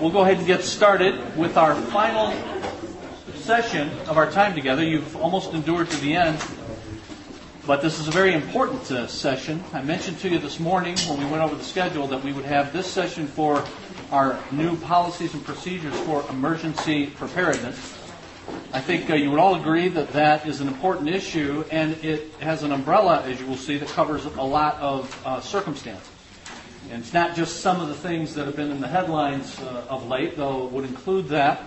we'll go ahead and get started with our final session of our time together. You've almost endured to the end, but this is a very important uh, session. I mentioned to you this morning when we went over the schedule that we would have this session for our new policies and procedures for emergency preparedness. I think uh, you would all agree that that is an important issue, and it has an umbrella, as you will see, that covers a lot of uh, circumstances. And it's not just some of the things that have been in the headlines uh, of late, though it would include that,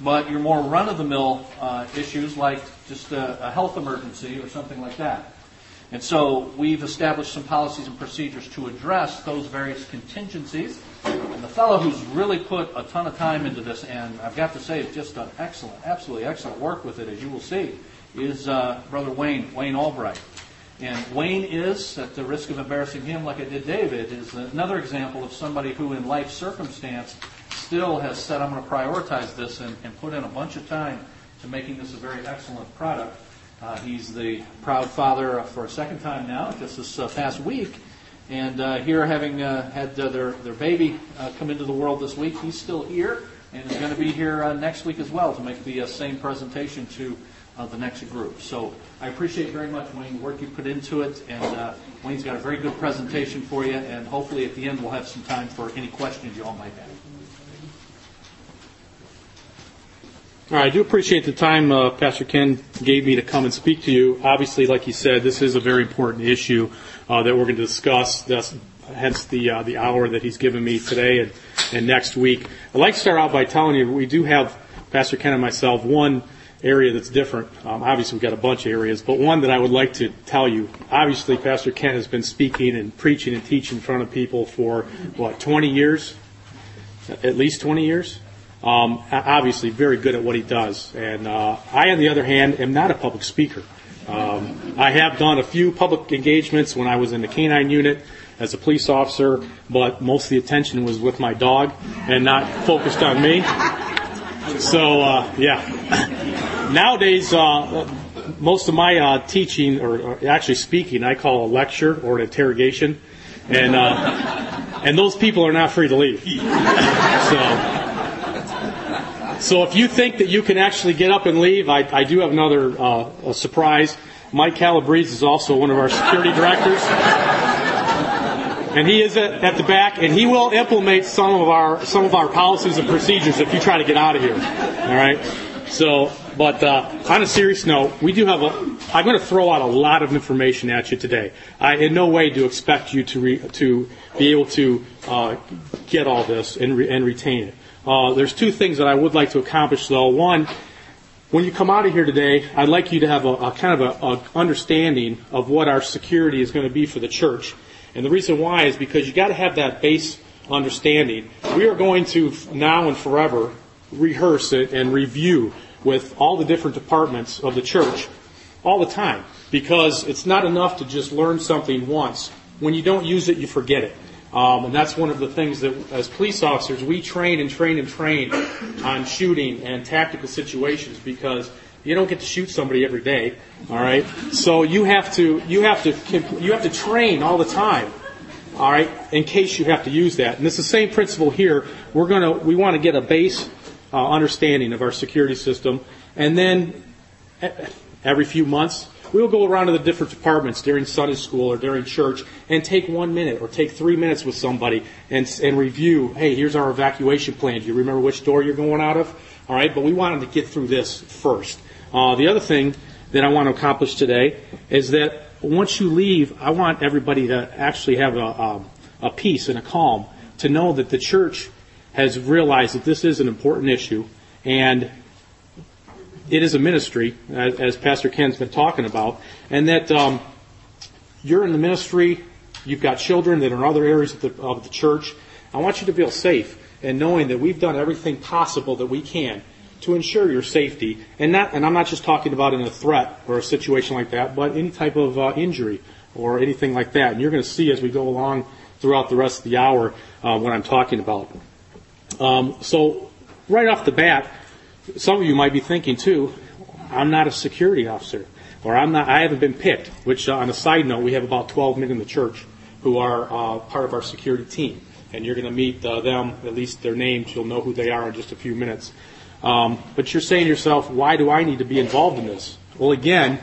but your more run of the mill uh, issues like just a, a health emergency or something like that. And so we've established some policies and procedures to address those various contingencies. And the fellow who's really put a ton of time into this, and I've got to say, has just done excellent, absolutely excellent work with it, as you will see, is uh, Brother Wayne, Wayne Albright. And Wayne is, at the risk of embarrassing him like I did David, is another example of somebody who in life circumstance still has said, I'm going to prioritize this and, and put in a bunch of time to making this a very excellent product. Uh, he's the proud father for a second time now, just this uh, past week. And uh, here, having uh, had uh, their, their baby uh, come into the world this week, he's still here and is going to be here next week as well to make the same presentation to the next group. So I appreciate very much, Wayne, the work you put into it. And Wayne's got a very good presentation for you. And hopefully at the end we'll have some time for any questions you all might have. All right, I do appreciate the time uh, Pastor Ken gave me to come and speak to you. Obviously, like you said, this is a very important issue uh, that we're going to discuss. Hence the uh, the hour that he's given me today and, and next week. I'd like to start out by telling you we do have Pastor Ken and myself one area that's different. Um, obviously, we've got a bunch of areas, but one that I would like to tell you. Obviously, Pastor Ken has been speaking and preaching and teaching in front of people for what 20 years, at least 20 years. Um, obviously, very good at what he does. And uh, I, on the other hand, am not a public speaker. Um, I have done a few public engagements when I was in the canine unit as a police officer, but most of the attention was with my dog and not focused on me. So, uh, yeah. Nowadays, uh, most of my uh, teaching, or, or, actually speaking, I call a lecture or an interrogation, and uh, and those people are not free to leave. So. So if you think that you can actually get up and leave, I, I do have another uh, surprise. Mike Calabrese is also one of our security directors. And he is at, at, the back, and he will implement some of our some of our policies and procedures if you try to get out of here. All right. So, but uh, on a serious note, we do have a. I'm going to throw out a lot of information at you today. I in no way do expect you to re, to be able to uh, get all this and, re, and retain it. Uh, there's two things that I would like to accomplish, though. One, when you come out of here today, I'd like you to have a, a kind of a, a, understanding of what our security is going to be for the church. And the reason why is because you got to have that base understanding. We are going to now and forever rehearse it and review with all the different departments of the church all the time because it's not enough to just learn something once. When you don't use it, you forget it. Um, and that's one of the things that, as police officers, we train and train and train on shooting and tactical situations because you don't get to shoot somebody every day. All right, so you have to you have to you have to train all the time. All right, in case you have to use that, and it's the same principle here. We're gonna we want to get a base uh, understanding of our security system, and then every few months We'll go around to the different departments during Sunday school or during church and take one minute or take three minutes with somebody and, and review, hey, here's our evacuation plan. Do you remember which door you're going out of? All right, but we wanted to get through this first. Uh, the other thing that I want to accomplish today is that once you leave, I want everybody to actually have a, a, a peace and a calm to know that the church has realized that this is an important issue and it is a ministry, as, as, Pastor Ken's been talking about, and that um, you're in the ministry, you've got children that are in other areas of the, of the church. I want you to feel safe and knowing that we've done everything possible that we can to ensure your safety. And not, and I'm not just talking about in a threat or a situation like that, but any type of uh, injury or anything like that. And you're going to see as we go along throughout the rest of the hour uh, what I'm talking about. Um, so right off the bat, some of you might be thinking too, I'm not a security officer, or I'm not, I haven't been picked. Which, uh, on a side note, we have about 12 men in the church who are uh, part of our security team. and you're going to meet uh, them, at least their names, you'll know who they are in just a few minutes. Um, but you're saying to yourself, why do I need to be involved in this? Well, again,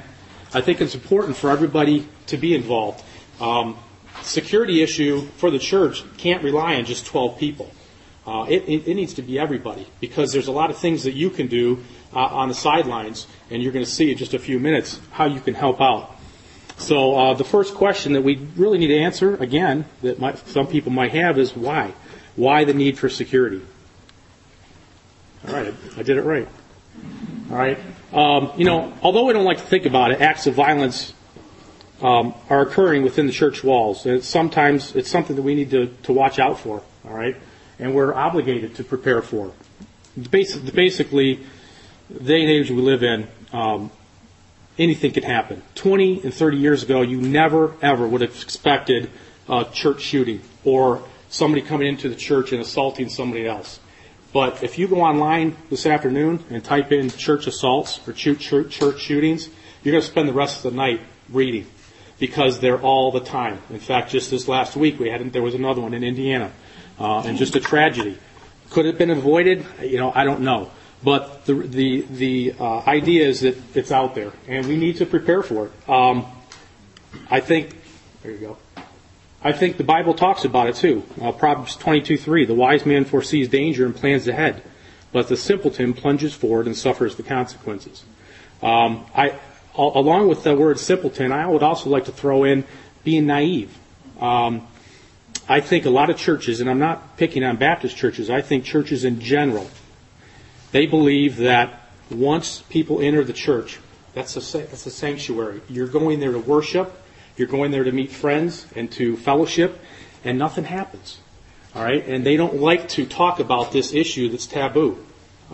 I think it's important for everybody to be involved. Um, security issue for the church can't rely on just 12 people. Uh, it, it, it, needs to be everybody because there's a lot of things that you can do uh, on the sidelines, and you're going to see in just a few minutes how you can help out. So uh, the first question that we really need to answer, again, that might, some people might have is why? Why the need for security? All right, I did it right. All right. Um, you know, although we don't like to think about it, acts of violence um, are occurring within the church walls. And it's sometimes it's something that we need to, to watch out for. All right, and we're obligated to prepare for. Basically, the day and age we live in, um, anything can happen. 20 and 30 years ago, you never, ever would have expected a church shooting or somebody coming into the church and assaulting somebody else. But if you go online this afternoon and type in church assaults or church shootings, you're going to spend the rest of the night reading because they're all the time. In fact, just this last week, we had there was another one in Indiana, uh, and just a tragedy. Could it have been avoided? You know, I don't know. But the the the uh, idea is that it's out there, and we need to prepare for it. Um, I think there you go. I think the Bible talks about it too. Uh, Proverbs 22:3: The wise man foresees danger and plans ahead, but the simpleton plunges forward and suffers the consequences. Um, I, along with the word simpleton, I would also like to throw in being naive. Um, I think a lot of churches, and I'm not picking on Baptist churches, I think churches in general they believe that once people enter the church, that's a, that's a sanctuary. You're going there to worship, you're going there to meet friends and to fellowship, and nothing happens. All right? And they don't like to talk about this issue that's taboo.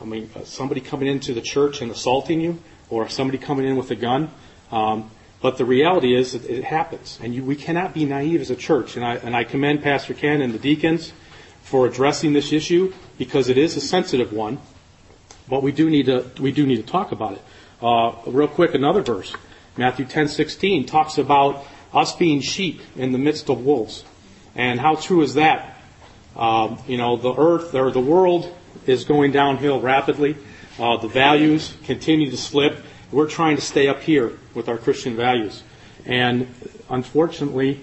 I mean, somebody coming into the church and assaulting you, or somebody coming in with a gun. Um, but the reality is that it happens, and you, we cannot be naive as a church. And I, and I commend Pastor Ken and the deacons for addressing this issue because it is a sensitive one. But we do need to we do need to talk about it. Uh, real quick, another verse, Matthew ten sixteen talks about us being sheep in the midst of wolves, and how true is that? Um, you know, the earth or the world is going downhill rapidly. Uh, the values continue to slip. We're trying to stay up here with our Christian values, and unfortunately,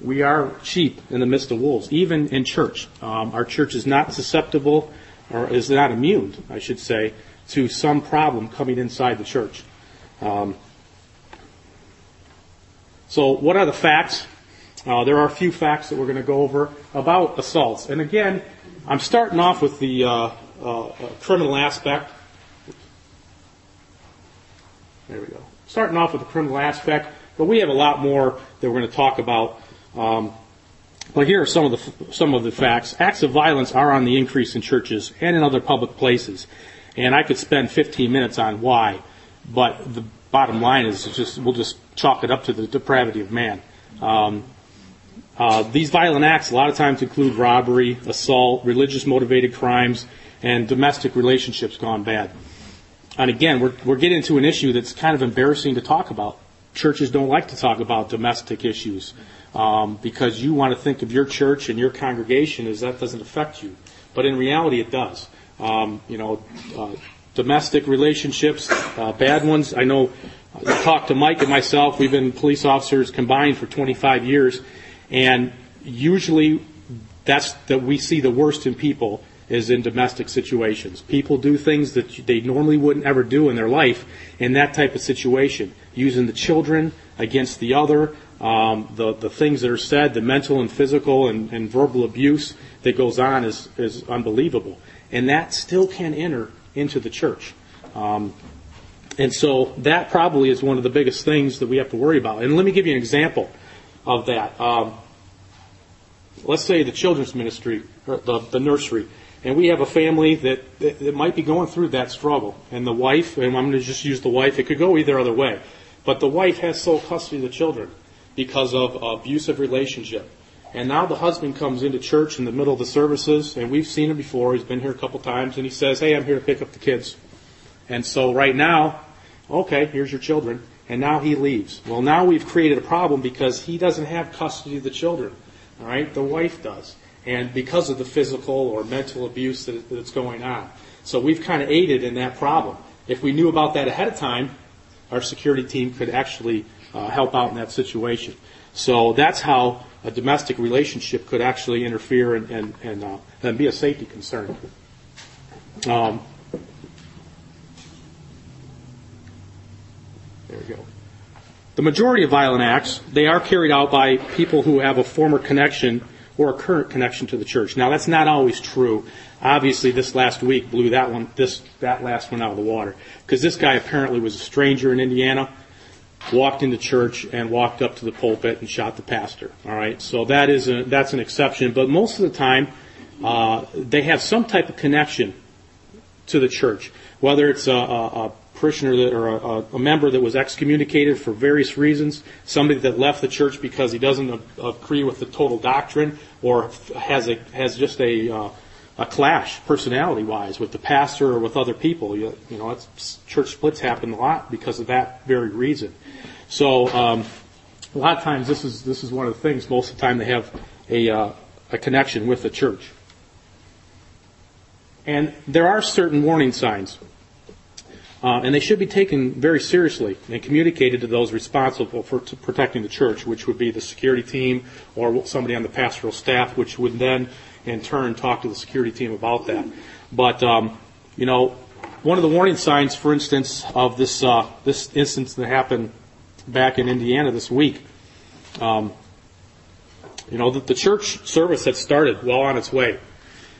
we are sheep in the midst of wolves, even in church. Um, our church is not susceptible or is not immune, I should say, to some problem coming inside the church. Um, so, what are the facts? Uh, there are a few facts that we're going to go over about assaults. And again, I'm starting off with the uh, uh, criminal aspect. There we go. Starting off with the criminal aspect, but we have a lot more that we're going to talk about. Um, well, here are some of the some of the facts. Acts of violence are on the increase in churches and in other public places, and I could spend 15 minutes on why, but the bottom line is just we'll just chalk it up to the depravity of man. Um, uh, these violent acts a lot of times include robbery, assault, religious motivated crimes, and domestic relationships gone bad. And again, we're, we're getting into an issue that's kind of embarrassing to talk about. Churches don't like to talk about domestic issues um, because you want to think of your church and your congregation as that doesn't affect you. But in reality, it does. Um, you know, uh, domestic relationships, uh, bad ones. I know you talked to Mike and myself. We've been police officers combined for 25 years, and usually that's that we see the worst in people is in domestic situations. People do things that they normally wouldn't ever do in their life in that type of situation, using the children against the other, um, the, the things that are said, the mental and physical and, and verbal abuse that goes on is, is unbelievable. And that still can enter into the church. Um, and so that probably is one of the biggest things that we have to worry about. And let me give you an example of that. Um, let's say the children's ministry, the, the nursery, and we have a family that, that, that, might be going through that struggle. And the wife, and I'm going to just use the wife, it could go either other way. But the wife has sole custody of the children because of abusive relationship. And now the husband comes into church in the middle of the services, and we've seen him before. He's been here a couple times, and he says, "Hey, I'm here to pick up the kids." And so right now, okay, here's your children, and now he leaves. Well, now we've created a problem because he doesn't have custody of the children. All right, the wife does, and because of the physical or mental abuse that, that's going on. So we've kind of aided in that problem. If we knew about that ahead of time, our security team could actually uh, help out in that situation. So that's how a domestic relationship could actually interfere and, and, and, uh, and be a safety concern. Um, there we go. The majority of violent acts, they are carried out by people who have a former connection or a current connection to the church. Now that's not always true. Obviously this last week blew that one, this, that last one out of the water. Because this guy apparently was a stranger in Indiana, walked into church and walked up to the pulpit and shot the pastor. Alright, so that is a, that's an exception. But most of the time, uh, they have some type of connection to the church. Whether it's a, a, a parishioner that, or a, a, member that was excommunicated for various reasons, somebody that left the church because he doesn't agree with the total doctrine, or has a has just a uh, a clash personality wise with the pastor or with other people. You, you know, church splits happen a lot because of that very reason. So um, a lot of times this is this is one of the things. Most of the time they have a uh, a connection with the church. And there are certain warning signs uh, and they should be taken very seriously and communicated to those responsible for protecting the church, which would be the security team or somebody on the pastoral staff, which would then in turn talk to the security team about that. But um, you know, one of the warning signs, for instance, of this uh, this instance that happened back in Indiana this week, um, you know, that the church service had started well on its way.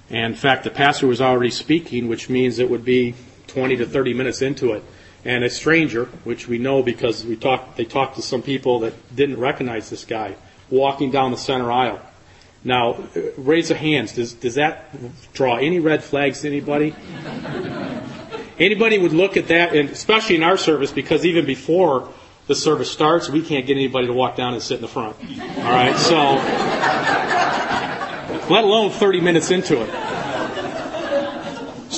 And in fact, the pastor was already speaking, which means it would be 20 to 30 minutes into it. And a stranger, which we know because we talked, they talked to some people that didn't recognize this guy, walking down the center aisle. Now, uh, raise of hands. Does, does that draw any red flags to anybody? anybody would look at that, and especially in our service, because even before the service starts, we can't get anybody to walk down and sit in the front. All right, so let alone 30 minutes into it.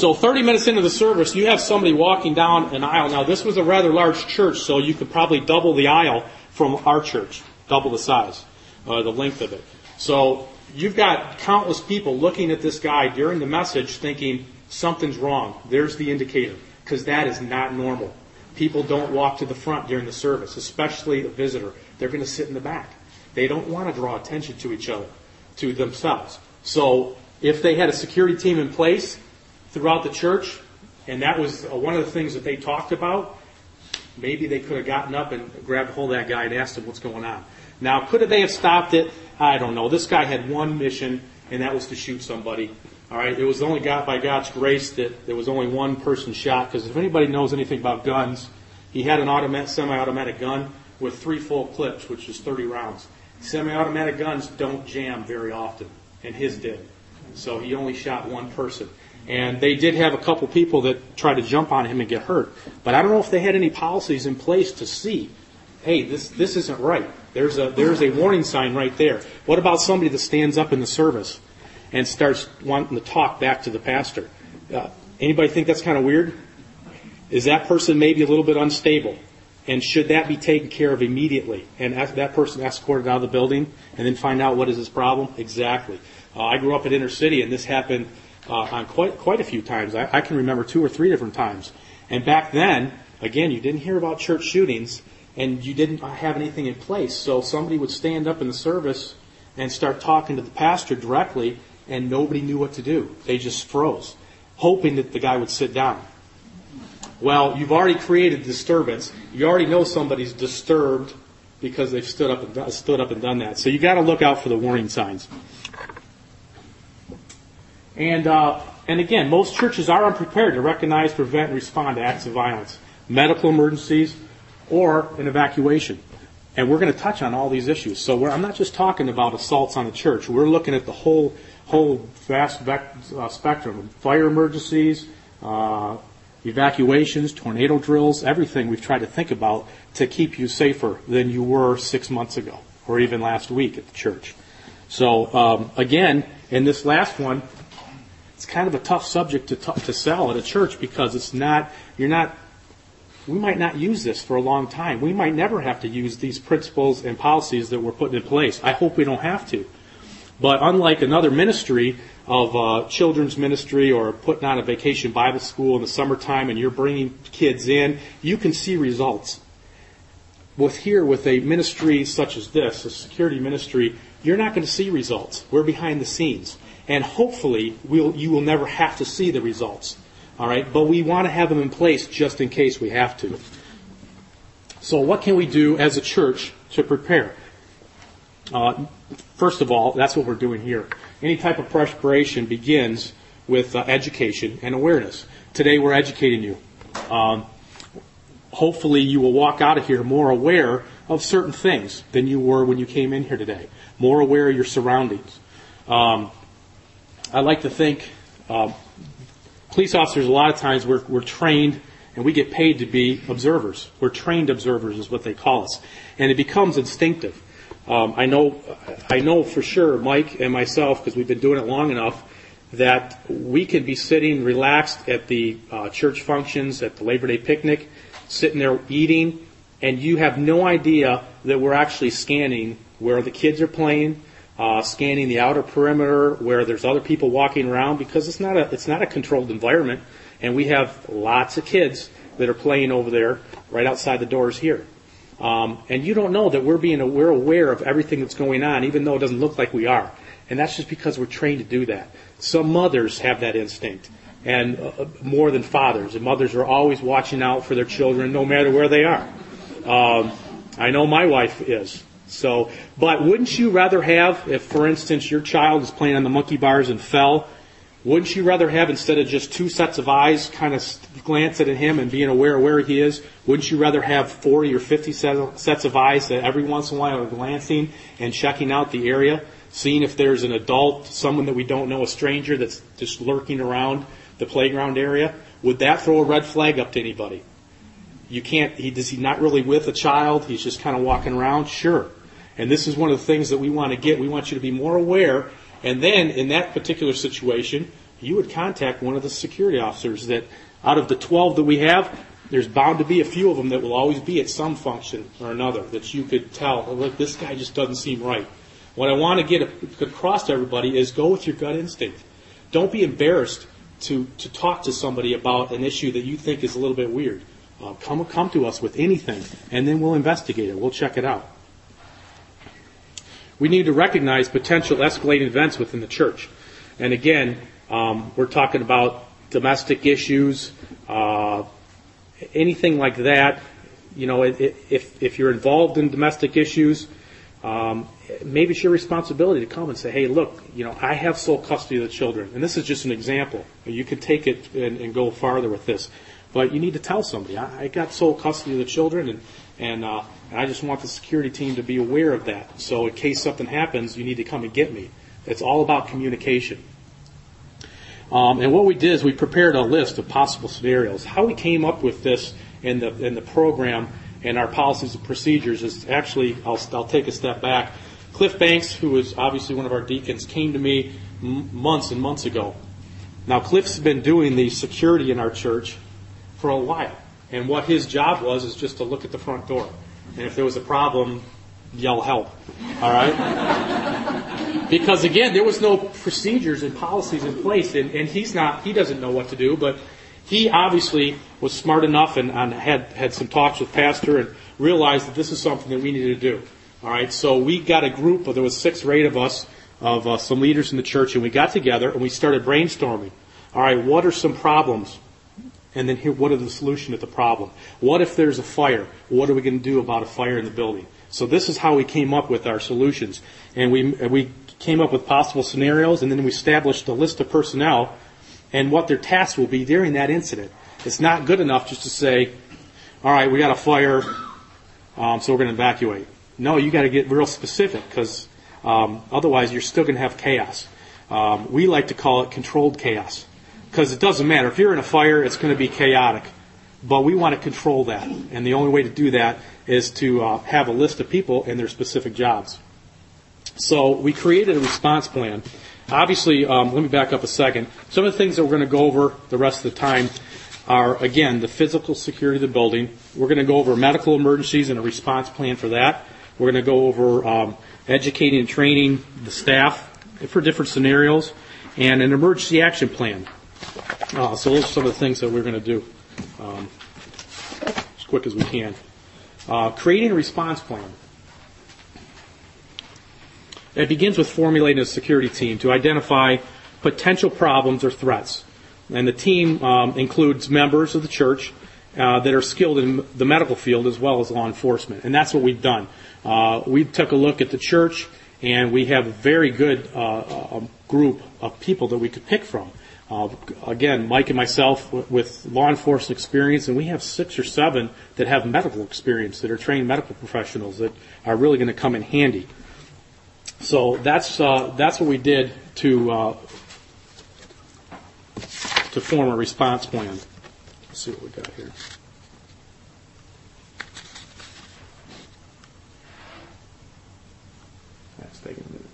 So 30 minutes into the service, you have somebody walking down an aisle. Now, this was a rather large church, so you could probably double the aisle from our church, double the size, uh, the length of it. So you've got countless people looking at this guy during the message thinking something's wrong. There's the indicator, because that is not normal. People don't walk to the front during the service, especially a visitor. They're going to sit in the back. They don't want to draw attention to each other, to themselves. So if they had a security team in place, throughout the church, and that was uh, one of the things that they talked about. Maybe they could have gotten up and grabbed hold of that guy and asked him what's going on. Now, could they have stopped it? I don't know. This guy had one mission, and that was to shoot somebody. All right, it was only God by God's grace that there was only one person shot. Because if anybody knows anything about guns, he had an automatic, semi-automatic gun with three full clips, which is 30 rounds. Semi-automatic guns don't jam very often, and his did. So he only shot one person. And they did have a couple people that tried to jump on him and get hurt. But I don't know if they had any policies in place to see, hey, this, this isn't right. There's a, there's a warning sign right there. What about somebody that stands up in the service and starts wanting to talk back to the pastor? Uh, anybody think that's kind of weird? Is that person maybe a little bit unstable? And should that be taken care of immediately? And that person escorted out of the building and then find out what is his problem? Exactly. Uh, I grew up in inner city and this happened uh, on quite quite a few times. I, I can remember two or three different times. And back then, again, you didn't hear about church shootings, and you didn't have anything in place. So somebody would stand up in the service and start talking to the pastor directly, and nobody knew what to do. They just froze, hoping that the guy would sit down. Well, you've already created disturbance. You already know somebody's disturbed because they've stood up and stood up and done that. So you got to look out for the warning signs. And, uh, and again, most churches are unprepared to recognize, prevent, and respond to acts of violence, medical emergencies, or an evacuation. And we're going to touch on all these issues. So I'm not just talking about assaults on the church. We're looking at the whole, whole vast uh, spectrum fire emergencies, uh, evacuations, tornado drills, everything we've tried to think about to keep you safer than you were six months ago or even last week at the church. So um, again, in this last one, it's kind of a tough subject to, t- to sell at a church because it's not, you're not, we might not use this for a long time. We might never have to use these principles and policies that we're putting in place. I hope we don't have to. But unlike another ministry of uh, children's ministry or putting on a vacation Bible school in the summertime and you're bringing kids in, you can see results. With here, with a ministry such as this, a security ministry, you're not going to see results. We're behind the scenes. And hopefully, we'll, you will never have to see the results. All right? But we want to have them in place just in case we have to. So, what can we do as a church to prepare? Uh, first of all, that's what we're doing here. Any type of preparation begins with uh, education and awareness. Today, we're educating you. Um, hopefully, you will walk out of here more aware of certain things than you were when you came in here today, more aware of your surroundings. Um, I like to think uh, police officers, a lot of times, we're, we're trained and we get paid to be observers. We're trained observers, is what they call us. And it becomes instinctive. Um, I know, I know for sure, Mike and myself, because we've been doing it long enough, that we can be sitting relaxed at the uh, church functions, at the Labor Day picnic, sitting there eating, and you have no idea that we're actually scanning where the kids are playing, uh, scanning the outer perimeter where there's other people walking around because it's not a it's not a controlled environment, and we have lots of kids that are playing over there right outside the doors here. Um, and you don't know that we're being we're aware of everything that's going on, even though it doesn't look like we are. And that's just because we're trained to do that. Some mothers have that instinct, and uh, more than fathers. And mothers are always watching out for their children, no matter where they are. Um, I know my wife is. So, but wouldn't you rather have, if for instance your child is playing on the monkey bars and fell, wouldn't you rather have instead of just two sets of eyes kind of glancing at him and being aware of where he is, wouldn't you rather have 40 or 50 sets of eyes that every once in a while are glancing and checking out the area, seeing if there's an adult, someone that we don't know, a stranger that's just lurking around the playground area? Would that throw a red flag up to anybody? You can't, he, does he not really with a child? He's just kind of walking around? Sure. And this is one of the things that we want to get. We want you to be more aware. And then in that particular situation, you would contact one of the security officers that out of the 12 that we have, there's bound to be a few of them that will always be at some function or another that you could tell, oh, look, this guy just doesn't seem right. What I want to get across to everybody is go with your gut instinct. Don't be embarrassed to, to talk to somebody about an issue that you think is a little bit weird. Uh, come, come to us with anything, and then we'll investigate it. We'll check it out. We need to recognize potential escalating events within the church. And again, um, we're talking about domestic issues, uh, anything like that. You know, if, if you're involved in domestic issues, um, maybe it's your responsibility to come and say, hey, look, you know, I have sole custody of the children. And this is just an example. You can take it and, and go farther with this. But you need to tell somebody, I, I got sole custody of the children, and, and uh, and I just want the security team to be aware of that. So in case something happens, you need to come and get me. It's all about communication. Um, and what we did is we prepared a list of possible scenarios. How we came up with this in the in the program and our policies and procedures is actually I'll, I'll take a step back. Cliff Banks, who was obviously one of our deacons, came to me m- months and months ago. Now Cliff's been doing the security in our church for a while, and what his job was is just to look at the front door. And if there was a problem, yell help. All right? because again, there was no procedures and policies in place, and, and he's not, he doesn't know what to do, but he obviously was smart enough and, and had, had some talks with Pastor and realized that this is something that we needed to do. All right, so we got a group, of, there was six or eight of us, of uh, some leaders in the church, and we got together and we started brainstorming. All right, what are some problems and then here, what are the solution to the problem? What if there's a fire? What are we going to do about a fire in the building? So this is how we came up with our solutions. And we, we came up with possible scenarios and then we established a list of personnel and what their tasks will be during that incident. It's not good enough just to say, all right, we got a fire, um, so we're going to evacuate. No, you got to get real specific because um, otherwise you're still going to have chaos. Um, we like to call it controlled chaos because it doesn't matter. If you're in a fire, it's going to be chaotic. But we want to control that. And the only way to do that is to uh, have a list of people and their specific jobs. So we created a response plan. Obviously, um, let me back up a second. Some of the things that we're going to go over the rest of the time are, again, the physical security of the building. We're going to go over medical emergencies and a response plan for that. We're going to go over um, educating and training the staff for different scenarios, and an emergency action plan. Uh, so those are some of the things that we're going to do um, as quick as we can. Uh, creating a response plan. It begins with formulating a security team to identify potential problems or threats. And the team um, includes members of the church uh, that are skilled in the medical field as well as law enforcement. And that's what we've done. Uh, we took a look at the church, and we have a very good uh, group of people that we could pick from. Uh, again, Mike and myself w- with law enforcement experience, and we have six or seven that have medical experience that are trained medical professionals that are really going to come in handy. So that's uh, that's what we did to uh, to form a response plan. Let's see what we got here. That's taking a minute.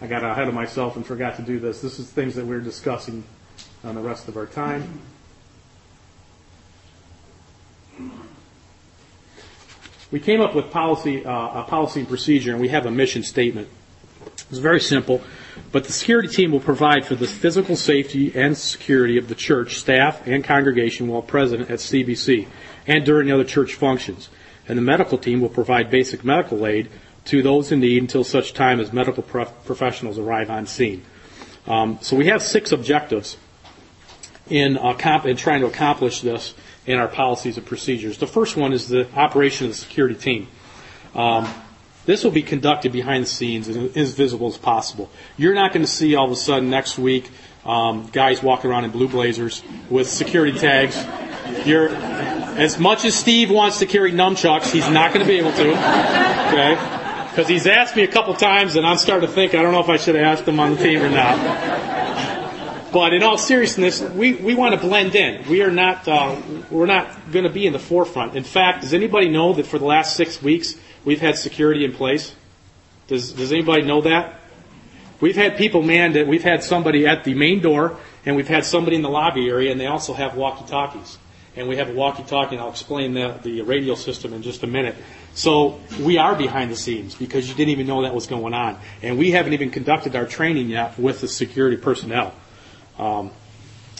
I got ahead of myself and forgot to do this. This is things that we're discussing on the rest of our time. We came up with policy, uh, a policy and procedure, and we have a mission statement. It's very simple, but the security team will provide for the physical safety and security of the church staff and congregation while present at CBC and during other church functions. And the medical team will provide basic medical aid to those in need until such time as medical prof- professionals arrive on scene. Um, so we have six objectives in, uh, comp- in trying to accomplish this in our policies and procedures. The first one is the operation of the security team. Um, this will be conducted behind the scenes and as visible as possible. You're not going to see all of a sudden next week um, guys walking around in blue blazers with security tags. You're, as much as Steve wants to carry nunchucks, he's not going to be able to. Okay? Because he's asked me a couple times, and I'm starting to think I don't know if I should have asked him on the team or not. But in all seriousness, we, we want to blend in. We are not uh, we're not going to be in the forefront. In fact, does anybody know that for the last six weeks we've had security in place? Does Does anybody know that? We've had people manned. That we've had somebody at the main door, and we've had somebody in the lobby area, and they also have walkie-talkies. And we have a walkie-talkie, and I'll explain the, the radio system in just a minute. So we are behind the scenes because you didn't even know that was going on. And we haven't even conducted our training yet with the security personnel. Um,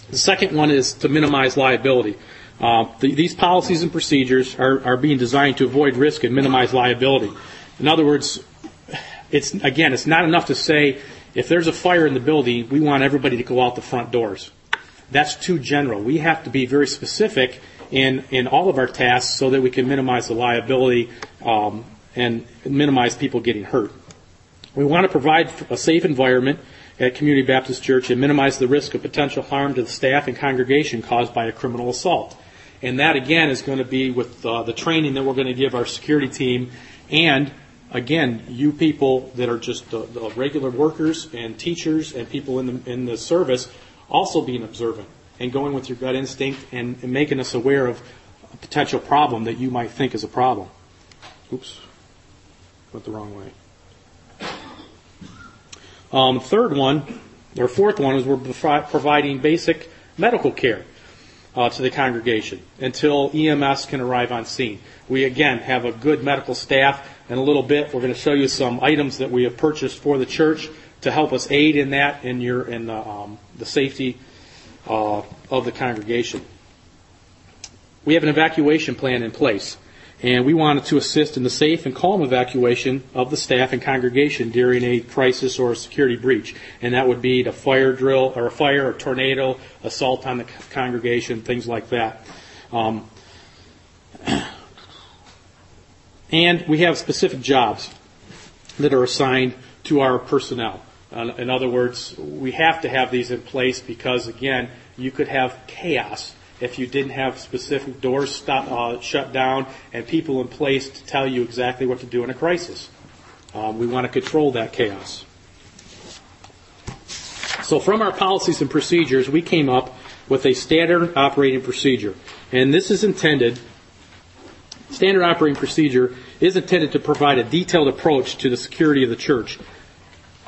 the second one is to minimize liability. Uh, the, these policies and procedures are, are being designed to avoid risk and minimize liability. In other words, it's again, it's not enough to say if there's a fire in the building, we want everybody to go out the front doors. That's too general. We have to be very specific in, in all of our tasks so that we can minimize the liability um, and minimize people getting hurt. We want to provide a safe environment at Community Baptist Church and minimize the risk of potential harm to the staff and congregation caused by a criminal assault. And that again is going to be with uh, the training that we're going to give our security team and again, you people that are just the, the regular workers and teachers and people in the, in the service also being observant and going with your gut instinct and, and making us aware of a potential problem that you might think is a problem. Oops, went the wrong way. Um, third one, or fourth one, is we're providing basic medical care uh, to the congregation until EMS can arrive on scene. We again have a good medical staff. In a little bit, we're going to show you some items that we have purchased for the church to help us aid in that in your in the, um, the safety uh, of the congregation. We have an evacuation plan in place, and we wanted to assist in the safe and calm evacuation of the staff and congregation during a crisis or a security breach. And that would be a fire drill, or a fire, or tornado, assault on the congregation, things like that. Um, and we have specific jobs that are assigned to our personnel. Uh, in other words, we have to have these in place because, again, you could have chaos if you didn't have specific doors stop, uh, shut down and people in place to tell you exactly what to do in a crisis. Um, we want to control that chaos. So, from our policies and procedures, we came up with a standard operating procedure. And this is intended, standard operating procedure is intended to provide a detailed approach to the security of the church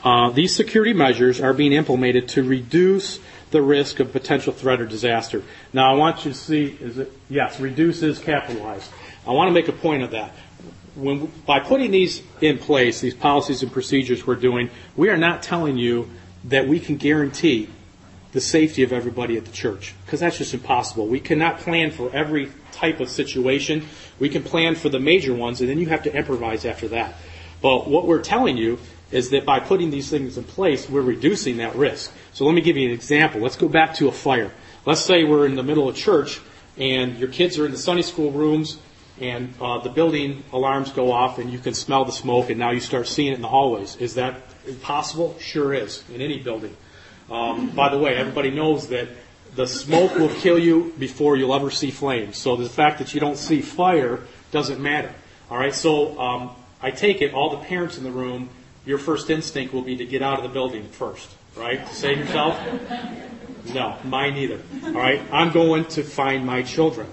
uh, these security measures are being implemented to reduce the risk of potential threat or disaster. Now, I want you to see, is it, yes, reduce is capitalized. I want to make a point of that. when, by putting these in place, these policies and procedures we're doing, we are not telling you that we can guarantee the safety of everybody at the church because that's just impossible. We cannot plan for every type of situation. We can plan for the major ones and then you have to improvise after that. But what we're telling you is that by putting these things in place, we're reducing that risk. So let me give you an example. Let's go back to a fire. Let's say we're in the middle of church and your kids are in the Sunday school rooms and uh, the building alarms go off and you can smell the smoke and now you start seeing it in the hallways. Is that possible? Sure is, in any building. Um, by the way, everybody knows that the smoke will kill you before you'll ever see flames. So the fact that you don't see fire doesn't matter. All right, so um, I take it all the parents in the room, your first instinct will be to get out of the building first, right? To save yourself? No, mine either. All right, I'm going to find my children.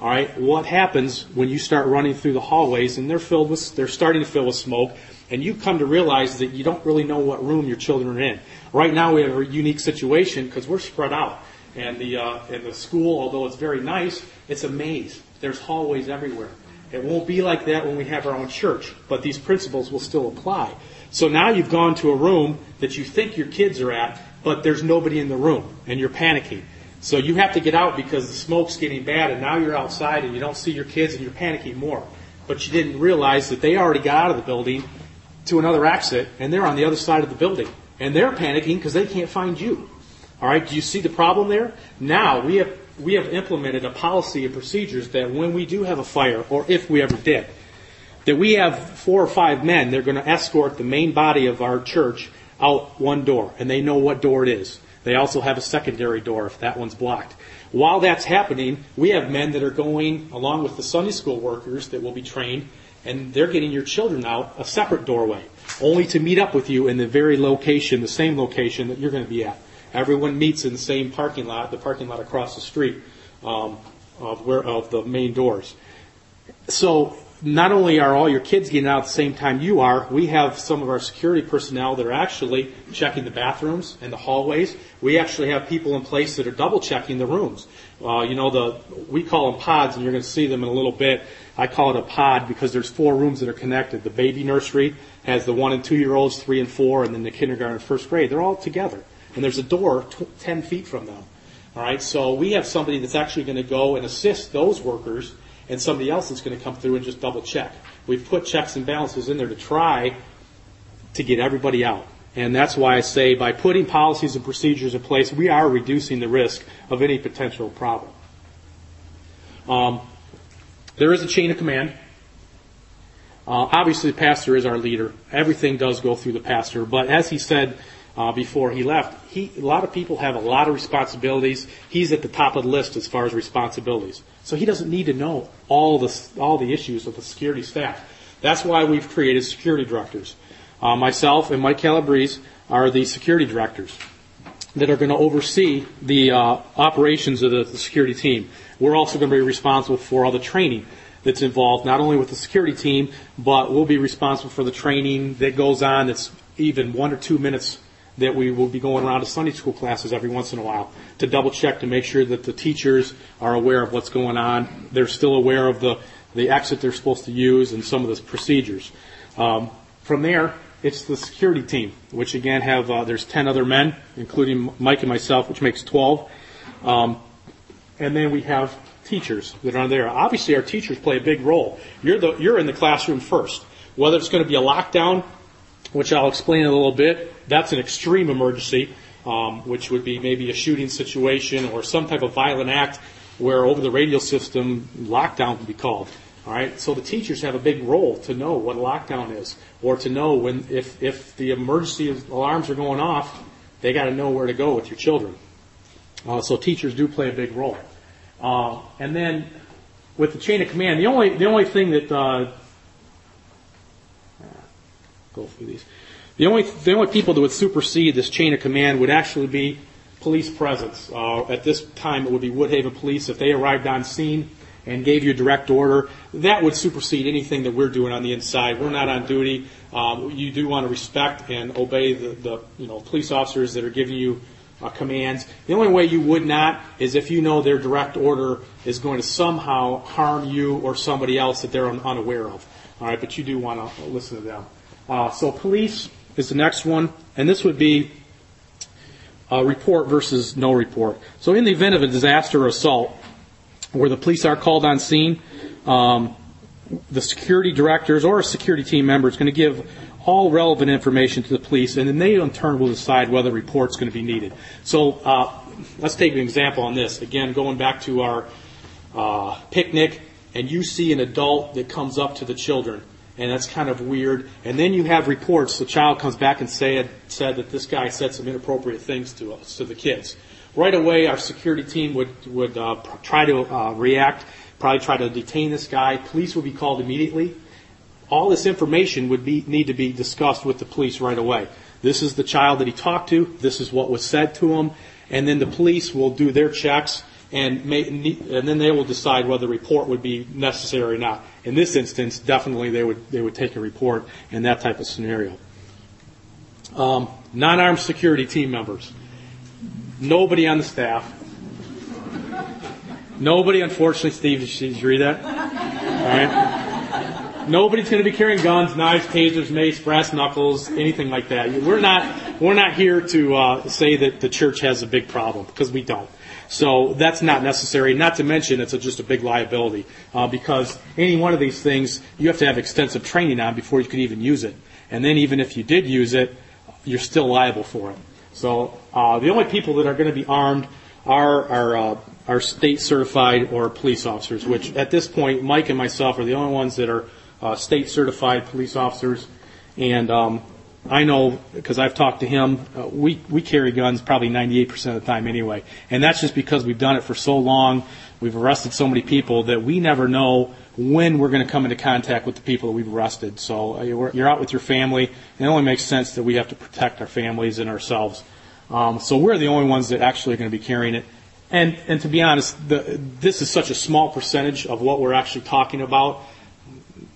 All right, what happens when you start running through the hallways and they're filled with, they're starting to fill with smoke, and you come to realize that you don't really know what room your children are in. Right now we have a unique situation because we're spread out, and the uh, and the school, although it's very nice, it's a maze. There's hallways everywhere. It won't be like that when we have our own church, but these principles will still apply. So now you've gone to a room that you think your kids are at, but there's nobody in the room, and you're panicking. So you have to get out because the smoke's getting bad, and now you're outside and you don't see your kids, and you're panicking more. But you didn't realize that they already got out of the building to another exit, and they're on the other side of the building, and they're panicking because they can't find you. All right, do you see the problem there? Now we have we have implemented a policy and procedures that when we do have a fire, or if we ever did, that we have four or five men, they're going to escort the main body of our church out one door, and they know what door it is. They also have a secondary door if that one's blocked. While that's happening, we have men that are going along with the Sunday school workers that will be trained, and they're getting your children out a separate doorway, only to meet up with you in the very location, the same location that you're going to be at. Everyone meets in the same parking lot, the parking lot across the street um, of where of the main doors. So not only are all your kids getting out at the same time you are, we have some of our security personnel that are actually checking the bathrooms and the hallways. We actually have people in place that are double checking the rooms. Uh, you know, the we call them pods, and you're going to see them in a little bit. I call it a pod because there's four rooms that are connected. The baby nursery has the one and two year olds, three and four, and then the kindergarten and first grade. They're all together and there's a door t- 10 feet from them. All right, so we have somebody that's actually going to go and assist those workers, and somebody else is going to come through and just double check. We've put checks and balances in there to try to get everybody out. And that's why I say by putting policies and procedures in place, we are reducing the risk of any potential problem. Um, there is a chain of command. Uh, obviously, the pastor is our leader. Everything does go through the pastor. But as he said uh, before he left. He, a lot of people have a lot of responsibilities. He's at the top of the list as far as responsibilities. So he doesn't need to know all the, all the issues of the security staff. That's why we've created security directors. Uh, myself and Mike Calabrese are the security directors that are going to oversee the uh, operations of the, the security team. We're also going to be responsible for all the training that's involved, not only with the security team, but we'll be responsible for the training that goes on that's even one or two minutes that we will be going around to Sunday school classes every once in a while to double check to make sure that the teachers are aware of what's going on. They're still aware of the, the exit they're supposed to use and some of the procedures. Um, from there, it's the security team, which again have uh, there's 10 other men, including Mike and myself, which makes 12. Um, and then we have teachers that are there. Obviously, our teachers play a big role. You're the you're in the classroom first. Whether it's going to be a lockdown which I'll explain in a little bit. That's an extreme emergency, um, which would be maybe a shooting situation or some type of violent act where over the radio system lockdown can be called. All right, so the teachers have a big role to know what a lockdown is, or to know when if if the emergency alarms are going off, they got to know where to go with your children. Uh, so teachers do play a big role. Uh, and then with the chain of command, the only the only thing that uh, go through these. The only the only people that would supersede this chain of command would actually be police presence. Uh, at this time, it would be Woodhaven Police if they arrived on scene and gave you a direct order. That would supersede anything that we're doing on the inside. We're not on duty. Um, you do want to respect and obey the, the you know police officers that are giving you uh, commands. The only way you would not is if you know their direct order is going to somehow harm you or somebody else that they're un- unaware of. All right, but you do want to listen to them. Uh, so police is the next one, and this would be uh, report versus no report. So in the event of a disaster or assault, where the police are called on scene, um, the security directors or a security team member is going to give all relevant information to the police, and then they in turn will decide whether a report is going to be needed. So uh, let's take an example on this. Again, going back to our uh, picnic, and you see an adult that comes up to the children, and that's kind of weird. And then you have reports. The child comes back and said said that this guy said some inappropriate things to us, to the kids. Right away, our security team would would uh, try to uh, react, probably try to detain this guy. Police would be called immediately. All this information would be need to be discussed with the police right away. This is the child that he talked to. This is what was said to him, and then the police will do their checks and, may, and then they will decide whether a report would be necessary or not. In this instance, definitely they would they would take a report in that type of scenario. Um, non-armed security team members. Nobody on the staff. Nobody, unfortunately, Steve, did you read that? All right. Nobody's going to be carrying guns, knives, tasers, mace, brass knuckles, anything like that. We're not we're not here to uh, say that the church has a big problem because we don't. So that's not necessary. Not to mention, it's a, just a big liability uh, because any one of these things you have to have extensive training on before you could even use it. And then even if you did use it, you're still liable for it. So uh, the only people that are going to be armed are are, uh, are state certified or police officers. Which at this point, Mike and myself are the only ones that are uh, state certified police officers. And um, I know because I've talked to him. Uh, we we carry guns probably 98% of the time anyway, and that's just because we've done it for so long. We've arrested so many people that we never know when we're going to come into contact with the people that we've arrested. So uh, you're, you're out with your family, and it only makes sense that we have to protect our families and ourselves. Um, so we're the only ones that actually are going to be carrying it. And and to be honest, the, this is such a small percentage of what we're actually talking about.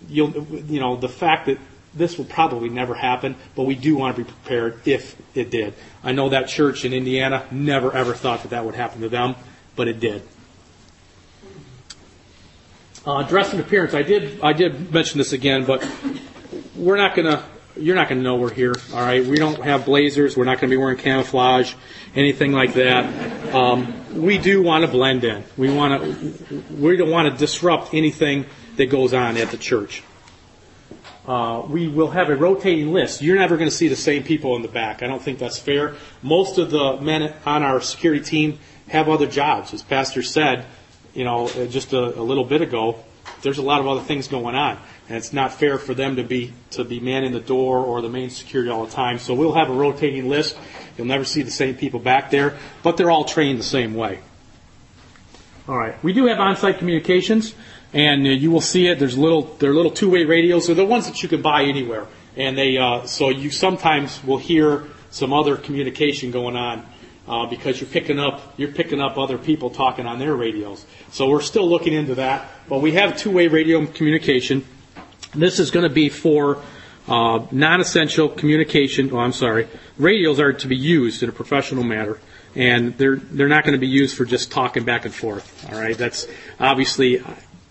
You'll you know the fact that this will probably never happen, but we do want to be prepared if it did. I know that church in Indiana never ever thought that that would happen to them, but it did. Uh, dress and appearance. I did I did mention this again, but we're not gonna. You're not to know we're here. All right. We don't have blazers. We're not to be wearing camouflage, anything like that. Um, we do want to blend in. We want to. We don't want to disrupt anything that goes on at the church. Uh, we will have a rotating list. You're never going to see the same people in the back. I don't think that's fair. Most of the men on our security team have other jobs. As Pastor said, you know, just a, a little bit ago, there's a lot of other things going on, and it's not fair for them to be to be manning the door or the main security all the time. So we'll have a rotating list. You'll never see the same people back there, but they're all trained the same way. All right. We do have on-site communications and uh, you will see it. There's little, they're little two-way radios. They're the ones that you can buy anywhere, and they uh, so you sometimes will hear some other communication going on uh, because you're picking up you're picking up other people talking on their radios. So we're still looking into that, but we have two-way radio communication. This is going to be for uh, non-essential communication. Oh, I'm sorry. Radios are to be used in a professional manner and they're they're not going to be used for just talking back and forth. All right, that's obviously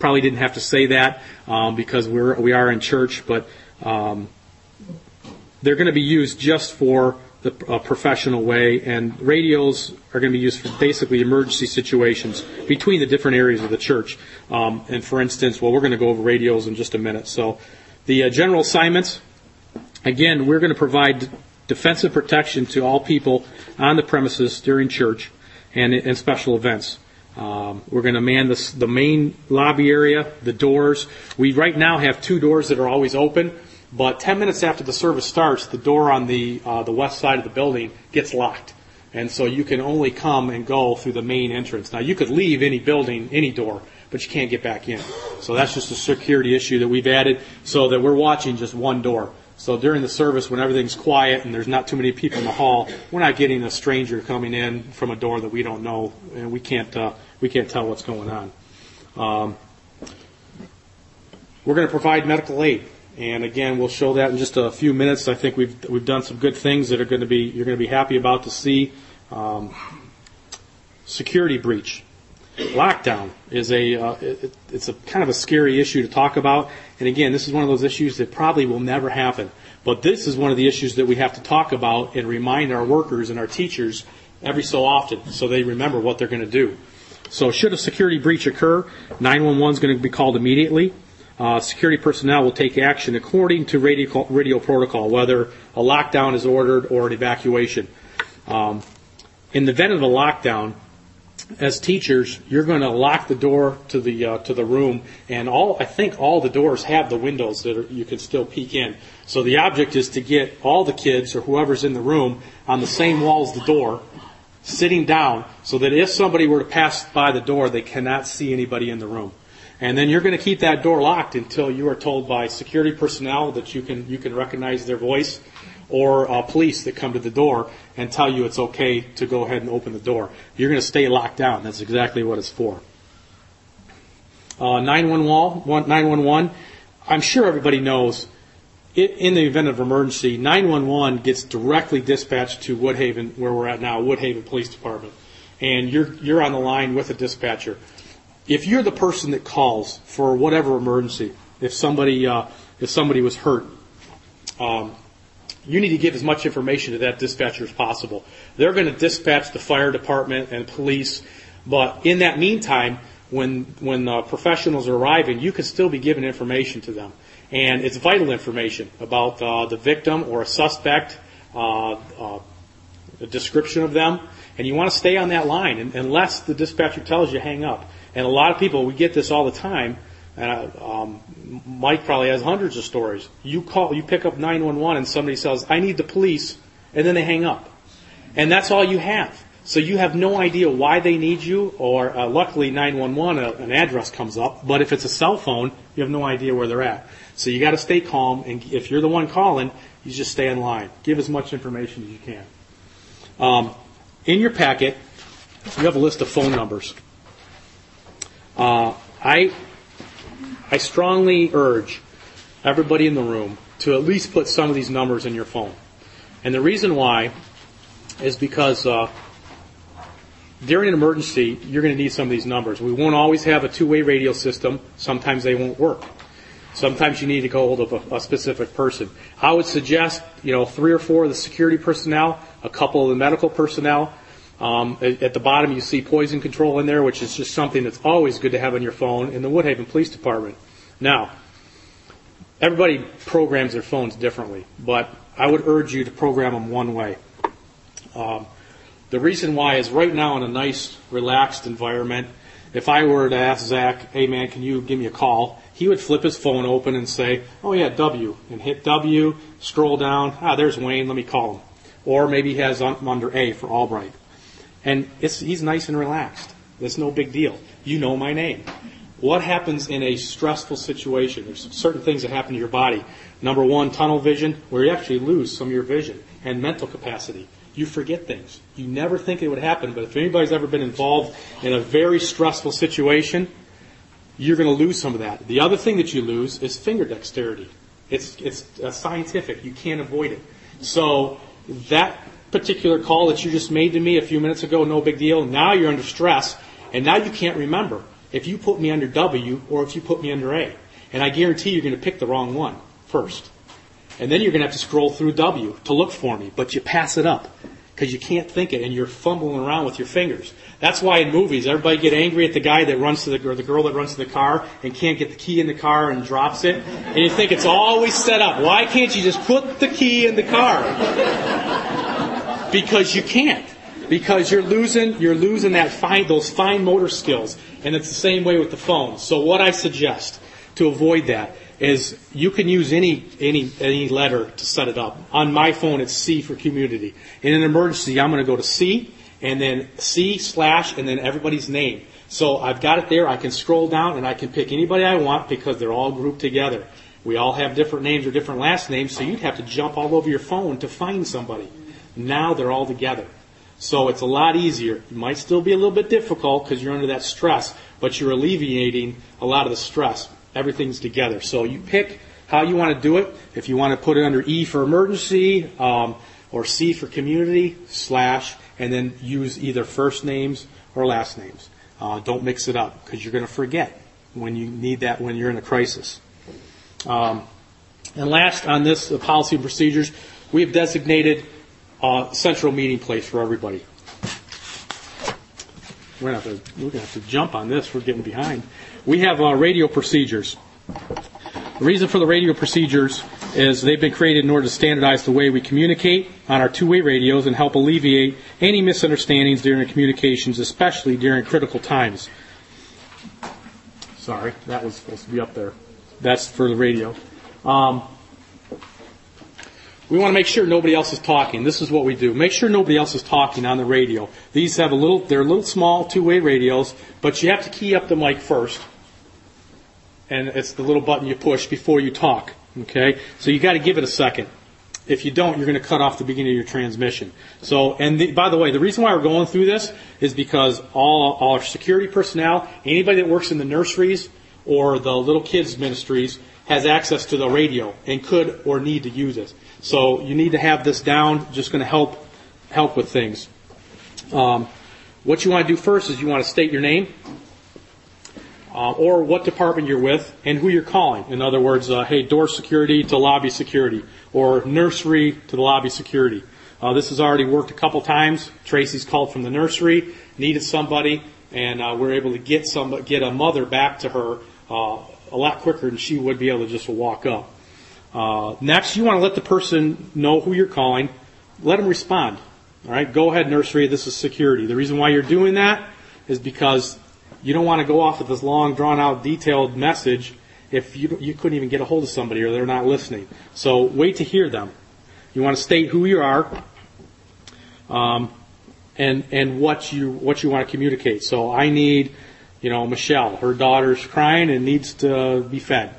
probably didn't have to say that um, because we're we are in church, but um, they're going to be used just for the uh, professional way, and radios are going to be used for basically emergency situations between the different areas of the church. Um, and for instance, well, we're going to go over radios in just a minute. So, the uh, general assignments. Again, we're going to provide defensive protection to all people on the premises during church and, and special events. Um, we're going to man this, the main lobby area, the doors. We right now have two doors that are always open, but 10 minutes after the service starts, the door on the uh, the west side of the building gets locked, and so you can only come and go through the main entrance. Now you could leave any building, any door, but you can't get back in. So that's just a security issue that we've added, so that we're watching just one door. So during the service, when everything's quiet and there's not too many people in the hall, we're not getting a stranger coming in from a door that we don't know, and we can't uh, we can't tell what's going on. Um, we're going to provide medical aid, and again, we'll show that in just a few minutes. I think we've we've done some good things that are going to be you're going to be happy about to see. Um, security breach. lockdown is a uh, it, it's a kind of a scary issue to talk about. And again, this is one of those issues that probably will never happen. But this is one of the issues that we have to talk about and remind our workers and our teachers every so often so they remember what they're going to do. So should a security breach occur, 911 is going to be called immediately. Uh, security personnel will take action according to radio, radio protocol, whether a lockdown is ordered or an evacuation. Um, in the event of a lockdown, as teachers, you're going to lock the door to the uh, to the room, and all I think all the doors have the windows that are, you can still peek in. So the object is to get all the kids or whoever's in the room on the same wall as the door, sitting down, so that if somebody were to pass by the door, they cannot see anybody in the room. And then you're going to keep that door locked until you are told by security personnel that you can you can recognize their voice or uh, police that come to the door and tell you it's okay to go ahead and open the door. You're going to stay locked down. That's exactly what it's for. Uh, 911, I'm sure everybody knows in the event of emergency, 911 gets directly dispatched to Woodhaven, where we're at now, Woodhaven Police Department. And you're, you're on the line with a dispatcher. If you're the person that calls for whatever emergency, if somebody, uh, if somebody was hurt, um, you need to give as much information to that dispatcher as possible. They're going to dispatch the fire department and police, but in that meantime, when when uh, professionals are arriving, you can still be giving information to them, and it's vital information about uh, the victim or a suspect, uh, uh a description of them, and you want to stay on that line unless the dispatcher tells you hang up. And a lot of people, we get this all the time and um, Mike probably has hundreds of stories. You call, you pick up 911 and somebody says, I need the police, and then they hang up. And that's all you have. So you have no idea why they need you, or uh, luckily 911, uh, an address comes up, but if it's a cell phone, you have no idea where they're at. So you gotta stay calm, and if you're the one calling, you just stay in line. Give as much information as you can. Um, in your packet, you have a list of phone numbers. Uh, I I strongly urge everybody in the room to at least put some of these numbers in your phone. And the reason why is because uh, during an emergency, you're going to need some of these numbers. We won't always have a two-way radio system. Sometimes they won't work. Sometimes you need to go hold of a, a, specific person. I would suggest, you know, three or four of the security personnel, a couple of the medical personnel. Um, at, at, the bottom, you see poison control in there, which is just something that's always good to have on your phone in the Woodhaven Police Department. Now, everybody programs their phones differently, but I would urge you to program them one way. Um, the reason why is right now in a nice, relaxed environment, if I were to ask Zach, hey man, can you give me a call? He would flip his phone open and say, oh yeah, W, and hit W, scroll down, ah, there's Wayne, let me call him. Or maybe he has under A for Albright. And he's nice and relaxed. It's no big deal. You know my name. What happens in a stressful situation? There's certain things that happen to your body. Number one, tunnel vision, where you actually lose some of your vision, and mental capacity. You forget things. You never think it would happen, but if anybody's ever been involved in a very stressful situation, you're going to lose some of that. The other thing that you lose is finger dexterity. It's, it's uh, scientific. You can't avoid it. So that particular call that you just made to me a few minutes ago, no big deal. Now you're under stress, and now you can't remember if you put me under W or if you put me under A. And I guarantee you're going to pick the wrong one first. And then you're going to have to scroll through W to look for me, but you pass it up because you can't think it and you're fumbling around with your fingers. That's why in movies everybody get angry at the guy that runs to the or the girl that runs to the car and can't get the key in the car and drops it. And you think it's always set up. Why can't you just put the key in the car? because you can't because you're losing you're losing that fine those fine motor skills and it's the same way with the phone so what i suggest to avoid that is you can use any any any letter to set it up. On my phone it's c for community. In an emergency i'm going to go to c and then c slash and then everybody's name. So i've got it there. I can scroll down and i can pick anybody i want because they're all grouped together. We all have different names or different last names so you'd have to jump all over your phone to find somebody. Now they're all together. So it's a lot easier. It might still be a little bit difficult because you're under that stress, but you're alleviating a lot of the stress. Everything's together. So you pick how you want to do it. If you want to put it under E for emergency, um, or C for community, slash, and then use either first names or last names. Uh, don't mix it up because you're going to forget when you need that when you're in a crisis. Um, and last on this uh, policy and procedures, we have designated a central meeting place for everybody. We're to have to, we're to, have to jump on this. We're getting behind. We have uh, radio procedures. The reason for the radio procedures is they've been created in order to standardize the way we communicate on our two-way radios and help alleviate any misunderstandings during communications, especially during critical times. Sorry, that was supposed to be up there. That's for the radio. Um, we want to make sure nobody else is talking. This is what we do. Make sure nobody else is talking on the radio. These have a little, they're little small two-way radios, but you have to key up the mic first. And it's the little button you push before you talk. Okay? So you gotta give it a second. If you don't, you're going to cut off the beginning of your transmission. So, and the, by the way, the reason why we're going through this is because all, all our security personnel, anybody that works in the nurseries or the little kids ministries has access to the radio and could or need to use it. So you need to have this down. Just going to help help with things. Um, what you want to do first is you want to state your name. Uh, or what department you're with and who you're calling. In other words, uh, hey, door security to lobby security, or nursery to the lobby security. Uh, this has already worked a couple times. Tracy's called from the nursery, needed somebody, and uh, we're able to get some get a mother back to her uh, a lot quicker than she would be able to just walk up. Uh, next, you want to let the person know who you're calling. Let them respond. All right, go ahead, nursery. This is security. The reason why you're doing that is because you don't want to go off with this long, drawn out, detailed message if you, you couldn't even get a hold of somebody or they're not listening. So wait to hear them. You want to state who you are, um, and and what you what you want to communicate. So I need, you know, Michelle. Her daughter's crying and needs to be fed.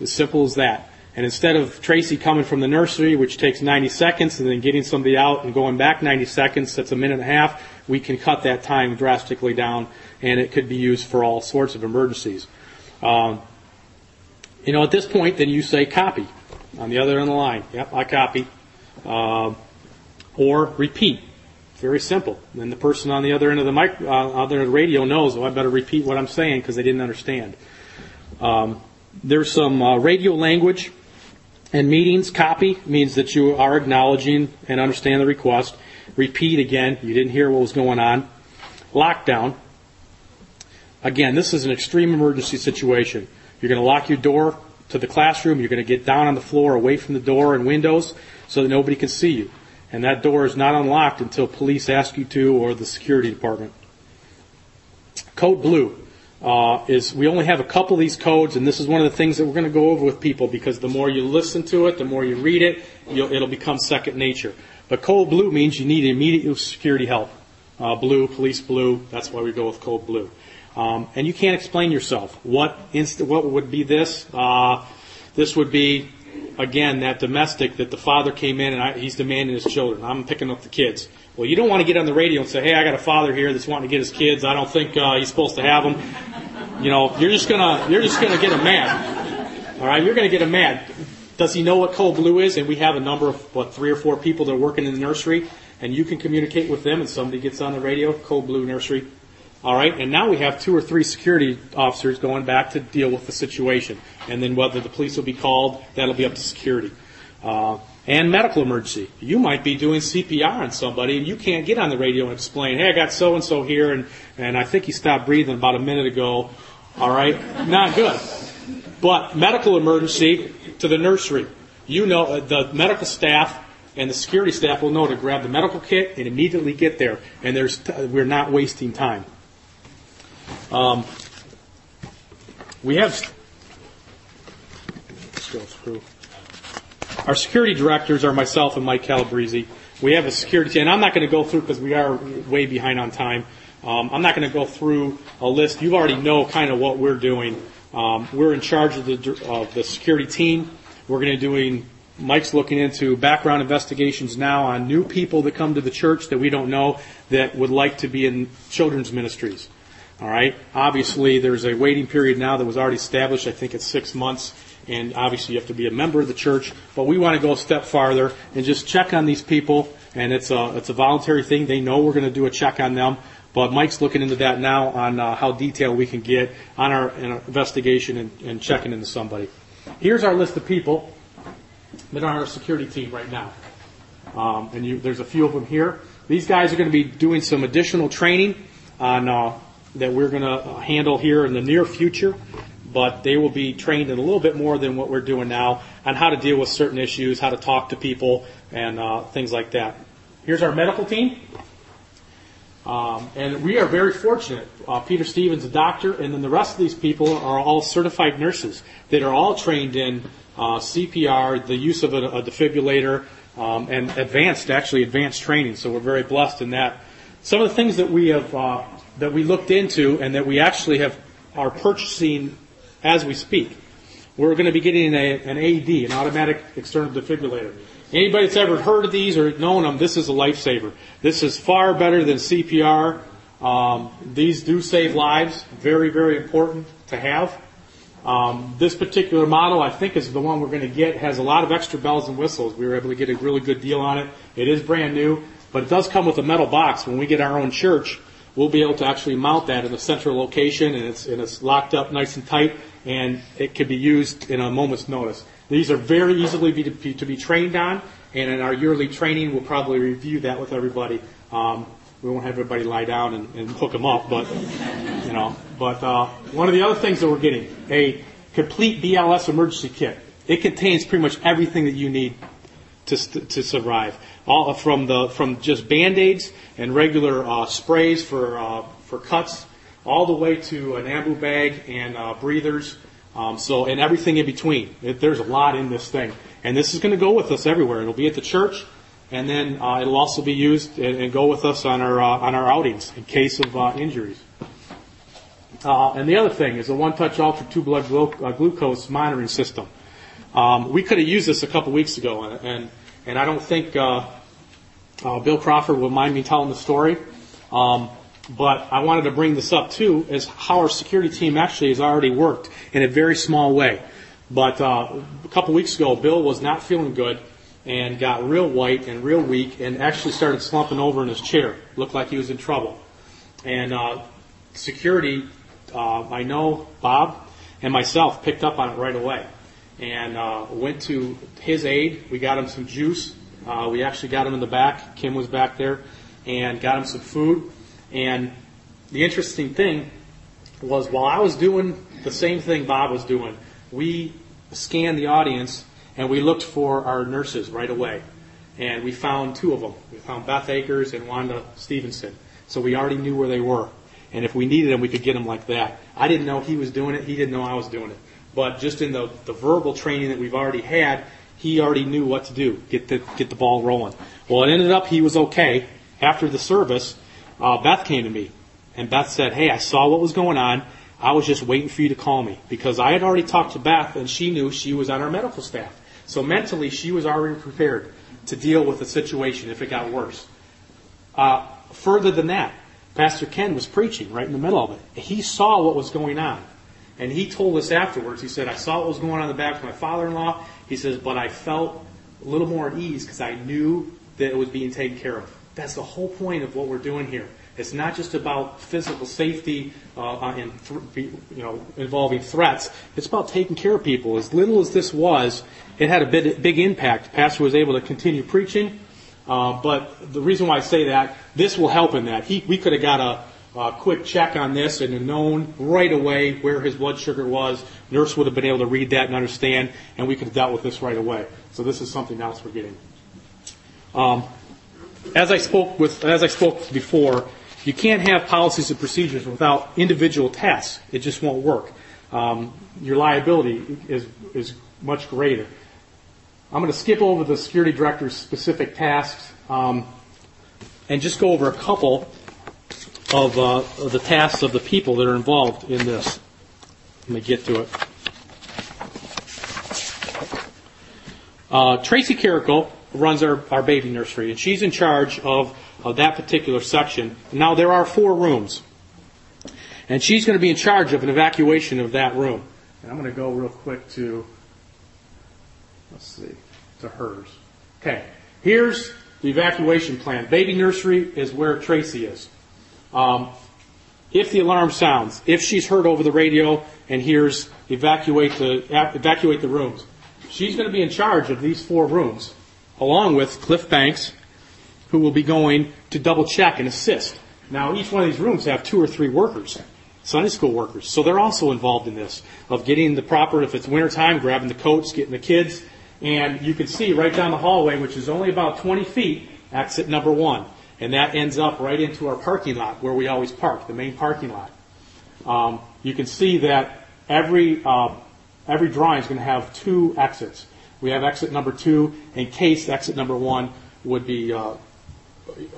As simple as that. And instead of Tracy coming from the nursery, which takes 90 seconds, and then getting somebody out and going back 90 seconds, that's a minute and a half, we can cut that time drastically down, and it could be used for all sorts of emergencies. Um, you know, at this point, then you say copy on the other end of the line. Yep, I copy. Uh, or repeat. Very simple. Then the person on the other end of the mic, uh, other end of the radio knows, oh, I better repeat what I'm saying because they didn't understand. Um, there's some uh, radio language and meetings. Copy means that you are acknowledging and understand the request. Repeat again, you didn't hear what was going on. Lockdown. Again, this is an extreme emergency situation. You're going to lock your door to the classroom. You're going to get down on the floor away from the door and windows so that nobody can see you. And that door is not unlocked until police ask you to or the security department. Code blue uh, is we only have a couple of these codes, and this is one of the things that we're going to go over with people because the more you listen to it, the more you read it, it'll become second nature. But code blue means you need immediate security help. Uh, blue, police blue, that's why we go with code blue. Um, and you can't explain yourself. What inst- what would be this? Uh, this would be again that domestic that the father came in and I, he's demanding his children. I'm picking up the kids. Well, you don't want to get on the radio and say, "Hey, I got a father here that's wanting to get his kids. I don't think uh, he's supposed to have them." You know, you're just gonna you're just gonna get him mad. All right, you're gonna get him mad. Does he know what code blue is? And we have a number of what three or four people that are working in the nursery, and you can communicate with them. And somebody gets on the radio, code blue nursery. All right, and now we have two or three security officers going back to deal with the situation, and then whether the police will be called, that'll be up to security. Uh, and medical emergency. You might be doing CPR on somebody, and you can't get on the radio and explain, "Hey, I got so and so here, and and I think he stopped breathing about a minute ago." All right, not good. But medical emergency to the nursery. You know, uh, the medical staff and the security staff will know to grab the medical kit and immediately get there. And there's we're not wasting time. Um, we have. Go through. Our security directors are myself and Mike Calabrese. We have a security, and I'm not going to go through because we are way behind on time. Um, I'm not going to go through a list. You already know kind of what we're doing. Um, we're in charge of the of the security team. We're going to be doing. Mike's looking into background investigations now on new people that come to the church that we don't know that would like to be in children's ministries. All right. Obviously, there's a waiting period now that was already established. I think it's six months, and obviously you have to be a member of the church. But we want to go a step farther and just check on these people. And it's a it's a voluntary thing. They know we're going to do a check on them. But Mike's looking into that now on uh, how detailed we can get on our, our investigation and, and checking into somebody. Here's our list of people that are on our security team right now. Um, and you, there's a few of them here. These guys are going to be doing some additional training on uh, that we're going to handle here in the near future, but they will be trained in a little bit more than what we're doing now on how to deal with certain issues, how to talk to people, and uh, things like that. Here's our medical team. Um, and we are very fortunate. Uh, Peter Stevens, a doctor, and then the rest of these people are all certified nurses that are all trained in uh, CPR, the use of a, a defibrillator, um, and advanced, actually advanced training. So we're very blessed in that. Some of the things that we have uh, that we looked into and that we actually have are purchasing as we speak. We're going to be getting a, an AED, an automatic external defibrillator. Anybody that's ever heard of these or known them, this is a lifesaver. This is far better than CPR. Um, these do save lives. Very, very important to have. Um, this particular model, I think, is the one we're going to get. Has a lot of extra bells and whistles. We were able to get a really good deal on it. It is brand new, but it does come with a metal box. When we get our own church, we'll be able to actually mount that in a central location, and it's, and it's locked up nice and tight, and it can be used in a moment's notice. These are very easily be, to, be, to be trained on, and in our yearly training, we'll probably review that with everybody. Um, we won't have everybody lie down and, and hook them up, but you know. But uh, one of the other things that we're getting a complete BLS emergency kit. It contains pretty much everything that you need to, to survive. All from the from just band aids and regular uh, sprays for uh, for cuts, all the way to an ambu bag and uh, breathers. Um, so and everything in between. It, there's a lot in this thing, and this is going to go with us everywhere. It'll be at the church, and then uh, it'll also be used and, and, go with us on our uh, on our outings in case of uh, injuries. Uh, and the other thing is the one-touch ultra two blood glu- uh, glucose monitoring system. Um, we could have used this a couple weeks ago, and and, and I don't think uh, Bill Crawford will mind me telling the story. Um, but I wanted to bring this up too, is how our security team actually has already worked in a very small way. But uh, a couple weeks ago, Bill was not feeling good and got real white and real weak and actually started slumping over in his chair. Looked like he was in trouble. And uh, security, uh, I know Bob and myself picked up on it right away and uh, went to his aid. We got him some juice. Uh, we actually got him in the back. Kim was back there and got him some food and the interesting thing was while I was doing the same thing Bob was doing, we scanned the audience and we looked for our nurses right away. And we found two of them. We found Beth Akers and Wanda Stevenson. So we already knew where they were. And if we needed them, we could get them like that. I didn't know he was doing it. He didn't know I was doing it. But just in the, the verbal training that we've already had, he already knew what to do, get the, get the ball rolling. Well, it ended up he was okay. After the service, uh, Beth came to me, and Beth said, "Hey, I saw what was going on. I was just waiting for you to call me because I had already talked to Beth, and she knew she was on our medical staff. So mentally, she was already prepared to deal with the situation if it got worse. Uh, further than that, Pastor Ken was preaching right in the middle of it. He saw what was going on. And he told us afterwards, he said, I saw what was going on in the back with my father in law. He says, but I felt a little more at ease because I knew that it was being taken care of. That's the whole point of what we're doing here. It's not just about physical safety uh, and th- you know involving threats. It's about taking care of people. As little as this was, it had a big, big impact. pastor was able to continue preaching, uh, but the reason why I say that this will help in that. He, we could have got a, a quick check on this and known right away where his blood sugar was. Nurse would have been able to read that and understand, and we could have dealt with this right away. So this is something else we're getting. Um, as I spoke with, as I spoke before, you can't have policies and procedures without individual tasks. It just won't work. Um, your liability is is much greater. I'm going to skip over the security director's specific tasks um, and just go over a couple of, uh, of the tasks of the people that are involved in this. Let me get to it. Uh, Tracy Carrico runs our, our baby nursery, and she's in charge of, of that particular section. Now, there are four rooms, and she's going to be in charge of an evacuation of that room. And I'm going to go real quick to, let's see, to hers. Okay, here's the evacuation plan. Baby nursery is where Tracy is. Um, if the alarm sounds, if she's heard over the radio and hears evacuate the evacuate the rooms, she's going to be in charge of these four rooms, along with Cliff Banks, who will be going to double check and assist. Now, each one of these rooms have two or three workers, Sunday school workers, so they're also involved in this of getting the proper. If it's wintertime, grabbing the coats, getting the kids, and you can see right down the hallway, which is only about 20 feet, exit number one. And that ends up right into our parking lot where we always park, the main parking lot. Um, you can see that every, uh, every drawing is going to have two exits. We have exit number two in case exit number one would be uh,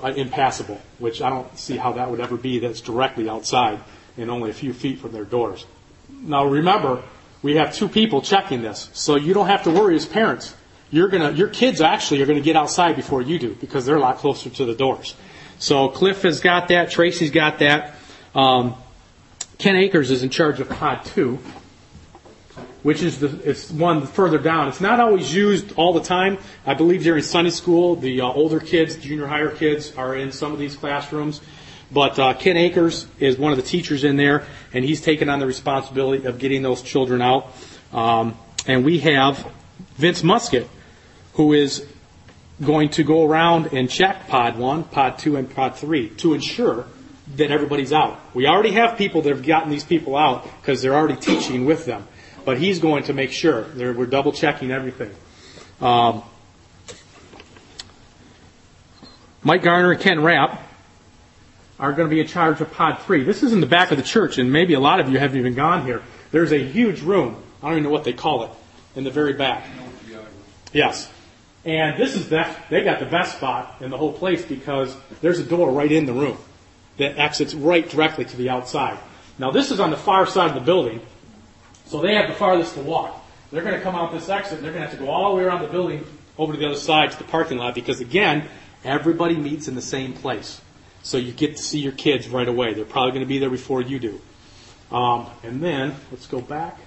impassable, which I don't see how that would ever be that's directly outside and only a few feet from their doors. Now remember, we have two people checking this, so you don't have to worry as parents you're gonna, your kids actually are going to get outside before you do because they're a lot closer to the doors. So Cliff has got that. Tracy's got that. Um, Ken Akers is in charge of Pod 2, which is the it's one further down. It's not always used all the time. I believe during Sunday school, the uh, older kids, junior higher kids, are in some of these classrooms. But uh, Ken Akers is one of the teachers in there, and he's taken on the responsibility of getting those children out. Um, and we have Vince Musket, who is going to go around and check pod one, pod two, and pod three to ensure that everybody's out. We already have people that have gotten these people out because they're already teaching with them. But he's going to make sure we're double checking everything. Um, Mike Garner and Ken Rapp are going to be in charge of pod three. This is in the back of the church, and maybe a lot of you haven't even gone here. There's a huge room. I don't even know what they call it in the very back. Yes. And this is that they got the best spot in the whole place because there's a door right in the room that exits right directly to the outside. Now this is on the far side of the building, so they have the farthest to walk. They're going to come out this exit and they're going to have to go all the way around the building over to the other side to the parking lot because again, everybody meets in the same place. So you get to see your kids right away. They're probably going to be there before you do. Um, and then, let's go back.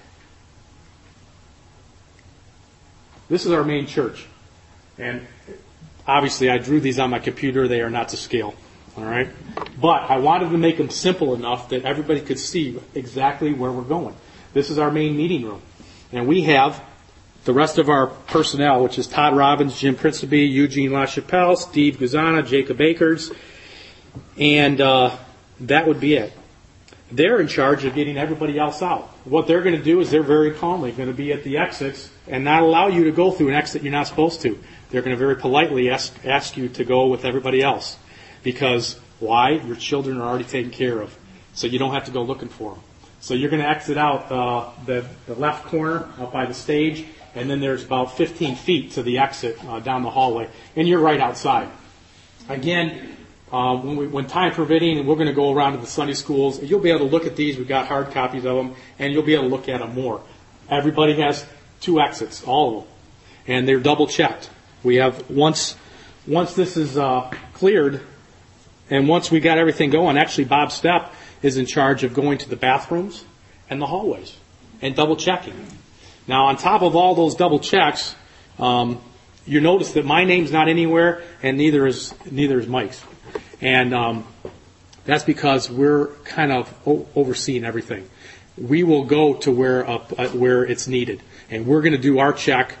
This is our main church. And obviously, I drew these on my computer. They are not to scale. All right? But I wanted to make them simple enough that everybody could see exactly where we're going. This is our main meeting room. And we have the rest of our personnel, which is Todd Robbins, Jim Principe, Eugene LaChapelle, Steve Guzana, Jacob Akers, and uh, that would be it. They're in charge of getting everybody else out. What they're going to do is they're very calmly going to be at the exits and not allow you to go through an exit you're not supposed to. They're going to very politely ask, ask you to go with everybody else. Because why? Your children are already taken care of. So you don't have to go looking for them. So you're going to exit out uh, the, the left corner out by the stage, and then there's about 15 feet to the exit uh, down the hallway, and you're right outside. Again, uh, when, we, when time permitting, we're going to go around to the Sunday schools, you'll be able to look at these. We've got hard copies of them, and you'll be able to look at them more. Everybody has two exits, all of them, and they're double checked. We have once once this is uh, cleared, and once we got everything going, actually Bob Stepp is in charge of going to the bathrooms and the hallways and double checking. Now, on top of all those double checks, um, you notice that my name's not anywhere, and neither is neither is Mike's, and um, that's because we're kind of o- overseeing everything. We will go to where uh, where it's needed and we're going to do our check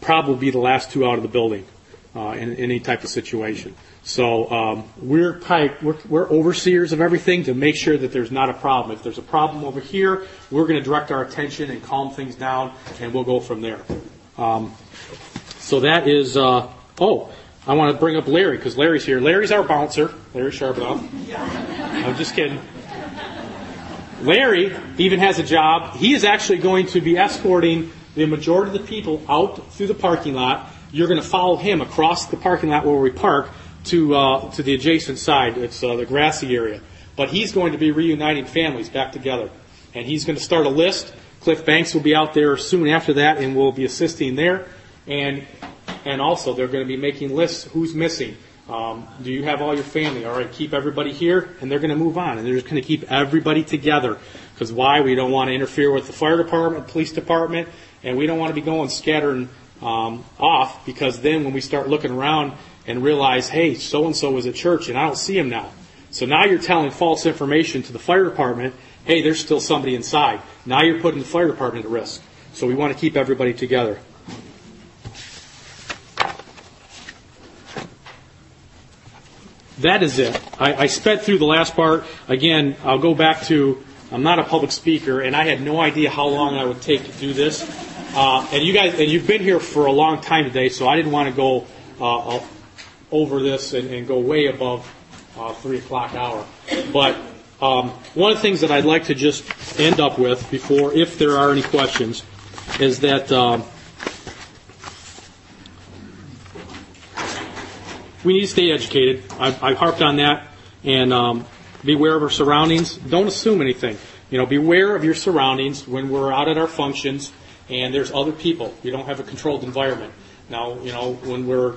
probably be the last two out of the building uh, in, in, any type of situation. So um, we're, we're, we're overseers of everything to make sure that there's not a problem. If there's a problem over here, we're going to direct our attention and calm things down, and we'll go from there. Um, so that is. Uh, oh, I want to bring up Larry because Larry's here. Larry's our bouncer. Larry Sharpenoff. I'm just kidding. Larry even has a job. He is actually going to be escorting the majority of the people out through the parking lot. You're going to follow him across the parking lot where we park to uh, to the adjacent side. It's uh, the grassy area. But he's going to be reuniting families back together, and he's going to start a list. Cliff Banks will be out there soon after that, and will be assisting there. And and also they're going to be making lists. Who's missing? Um, do you have all your family? All right, keep everybody here, and they're going to move on, and they're just going to keep everybody together. Because why? We don't want to interfere with the fire department, police department, and we don't want to be going scattering um, off. Because then, when we start looking around and realize, hey, so and so was at church, and I don't see him now, So now you're telling false information to the fire department, hey, there's still somebody inside. Now you're putting the fire department at risk. So we want to keep everybody together. That is it. I, I sped through the last part. Again, I'll go back to I'm not a public speaker, and I had no idea how long I would take to do this. Uh, and you guys, and you've been here for a long time today, so I didn't want to go uh, over this and, and, go way above uh, three o'clock hour. But um, one of the things that I'd like to just end up with before, if there are any questions, is that um, we need to stay educated. I've, I've harped on that, and um, beware of our surroundings. Don't assume anything. You know, beware of your surroundings when we're out at our functions and there's other people. You don't have a controlled environment. Now, you know, when we're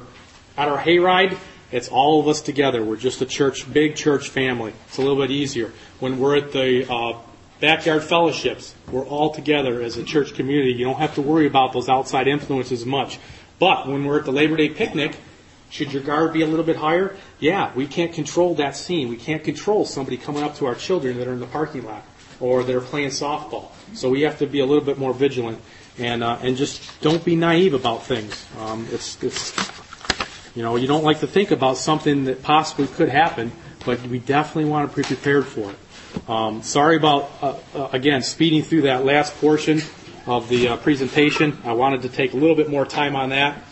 at our hayride, it's all of us together. We're just a church, big church family. It's a little bit easier. When we're at the uh, backyard fellowships, we're all together as a church community. You don't have to worry about those outside influences much. But when we're at the Labor Day picnic, should your guard be a little bit higher? Yeah, we can't control that scene. We can't control somebody coming up to our children that are in the parking lot or that are playing softball. So we have to be a little bit more vigilant and uh, and just don't be naive about things. Um, it's it's you know you don't like to think about something that possibly could happen, but we definitely want to be prepared for it. Um, sorry about uh, uh, again speeding through that last portion of the uh, presentation. I wanted to take a little bit more time on that.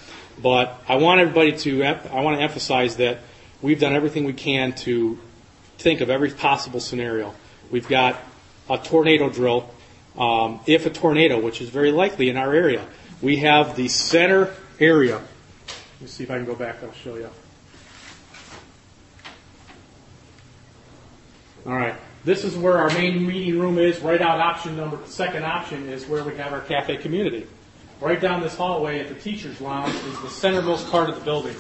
But I want everybody to, I want to emphasize that we've done everything we can to think of every possible scenario. We've got a tornado drill. Um, if a tornado, which is very likely in our area, we have the center area. Let me see if I can go back. I'll show you. All right. This is where our main meeting room is. Right out option number, second option is where we have our cafe community. Right down this hallway at the teacher's lounge is the centermost part of the building.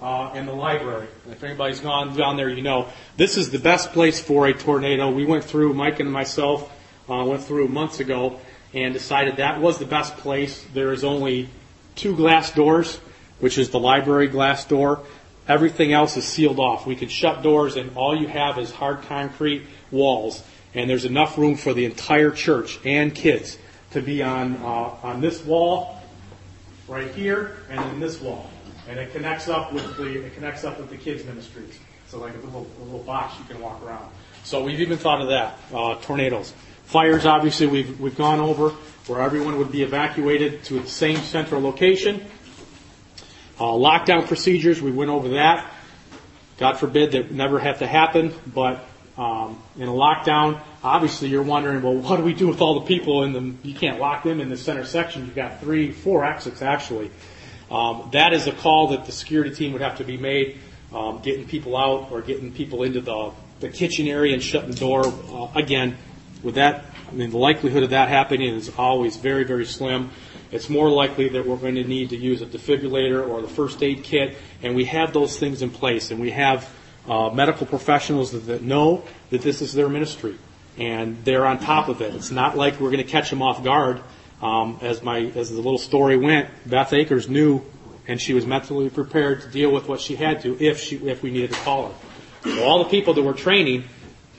Uh, and the library. if anybody's gone down there, you know this is the best place for a tornado. We went through, Mike and myself uh, went through months ago and decided that was the best place. There is only two glass doors, which is the library glass door. Everything else is sealed off. We can shut doors, and all you have is hard concrete walls. And there's enough room for the entire church and kids to be on, uh, on this wall right here and in this wall. And it connects up with the, it connects up with the kids ministries. So like a little, a little box you can walk around. So we've even thought of that. Uh, tornadoes. Fires, obviously, we've, we've gone over where everyone would be evacuated to the same central location. Uh, lockdown procedures, we went over that. God forbid that never have to happen, but um, in a lockdown, obviously you're wondering, well, what do we do with all the people in the, you can't lock them in the center section. You've got three, four exits actually. Um, that is a call that the security team would have to be made, um, getting people out or getting people into the, the kitchen area and shutting the door. Uh, again, with that, I mean, the likelihood of that happening is always very, very slim. It's more likely that we're going to need to use a defibrillator or the first aid kit, and we have those things in place, and we have uh, medical professionals that, that know that this is their ministry, and they're on top of it. It's not like we're going to catch them off guard. Um, as my as the little story went, Beth Akers knew, and she was mentally prepared to deal with what she had to if she if we needed to call her. So all the people that we're training,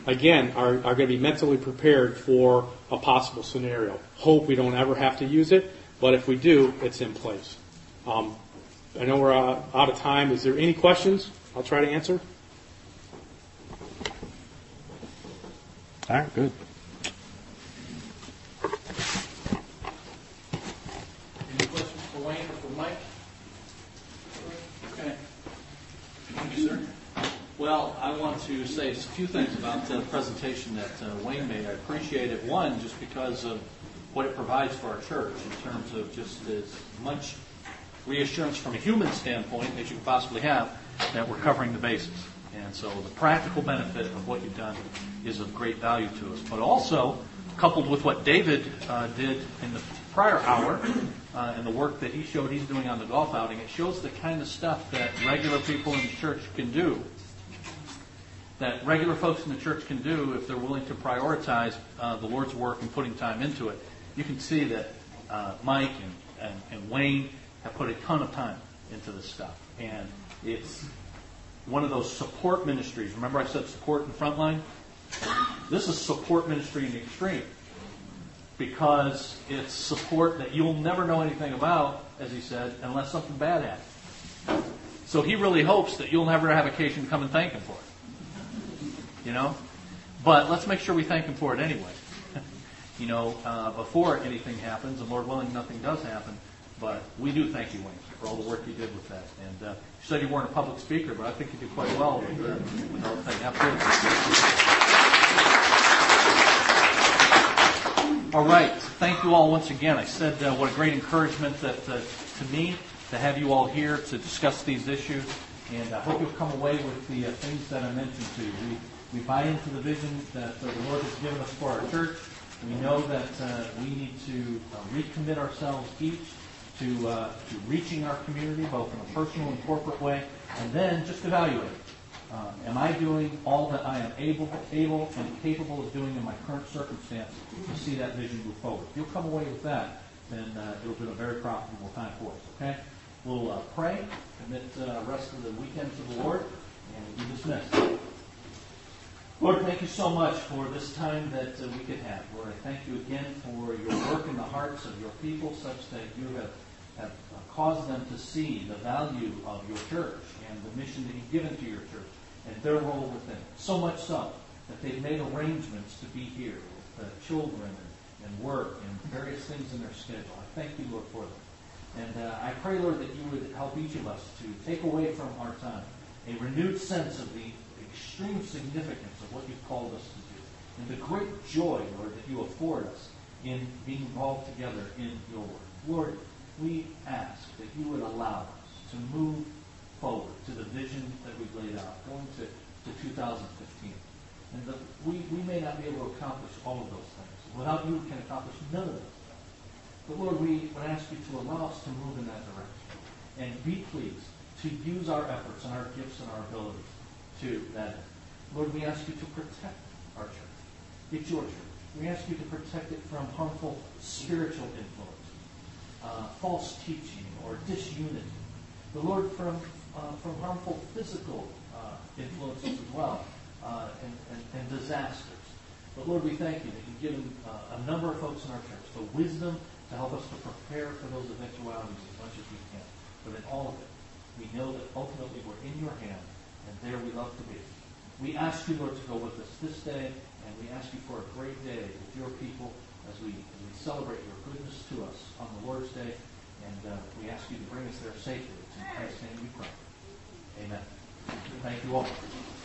again, are, are going to be mentally prepared for a possible scenario. Hope we don't ever have to use it, but if we do, it's in place. Um, I know we're uh, out of time. Is there any questions? I'll try to answer. All right, good. Any questions for Wayne or for Mike? Okay. Thank you, sir. Well, I want to say a few things about the presentation that uh, Wayne made. I appreciate it, one, just because of what it provides for our church in terms of just as much reassurance from a human standpoint as you can possibly have that we're covering the bases. And so the practical benefit of what you've done is of great value to us. But also, coupled with what David uh, did in the prior hour uh, and the work that he showed he's doing on the golf outing, it shows the kind of stuff that regular people in the church can do. That regular folks in the church can do if they're willing to prioritize uh, the Lord's work and putting time into it. You can see that uh, Mike and, and, and Wayne have put a ton of time into this stuff. And it's one of those support ministries. Remember I said support and frontline? This is support ministry in the extreme because it's support that you'll never know anything about, as he said, unless something bad happens. So he really hopes that you'll never have occasion to come and thank him for it. You know? But let's make sure we thank him for it anyway. You know, uh, before anything happens, and Lord willing, nothing does happen. But we do thank you, Wayne, for all the work you did with that. And uh, you said you weren't a public speaker, but I think you did quite well with, uh, with the thing. Absolutely. All right. Thank you all once again. I said uh, what a great encouragement that uh, to me to have you all here to discuss these issues. And I hope you'll come away with the uh, things that I mentioned to you. We, we buy into the vision that the Lord has given us for our church. We know that uh, we need to uh, recommit ourselves each to, uh, to reaching our community, both in a personal and corporate way, and then just evaluate. Uh, am I doing all that I am able, able and capable of doing in my current circumstance to see that vision move forward? If you'll come away with that, then uh, it'll be a very profitable time for us. Okay? We'll uh, pray, commit the rest of the weekend to the Lord, and we'll be dismissed. Lord, thank you so much for this time that uh, we could have. Lord, I thank you again for your work in the hearts of your people, such that you have have caused them to see the value of your church and the mission that you've given to your church and their role within it. So much so that they've made arrangements to be here with children and, and, work and various things in their schedule. I thank you, Lord, for them. And uh, I pray, Lord, that you would help each of us to take away from our time a renewed sense of the extreme significance what you've called us to do and the great joy, Lord, that you afford us in being involved together in your work. Lord, we ask that you would allow us to move forward to the vision that we've laid out, going to, to 2015. And that we, we may not be able to accomplish all of those things. Without you, we can accomplish none of those things. But Lord, we would ask you to allow us to move in that direction. And be pleased to use our efforts and our gifts and our abilities to that end. Lord, we ask you to protect our church. It's your church. We ask you to protect it from harmful spiritual influence uh, false teaching or disunity. The Lord from, uh, from harmful physical uh, influences as well uh, and, and, and, disasters. But Lord, we thank you that you've given uh, a number of folks in our church the wisdom to help us to prepare for those eventualities as much as we can. But in all of it, we know that ultimately we're in your hand, and there we love to be. We ask you, Lord, to go with us this day, and we ask you for a great day with your people as we, as we celebrate your goodness to us on the Lord's Day. And uh, we ask you to bring us there safely. It's in Christ's name we pray. Amen. Thank you all.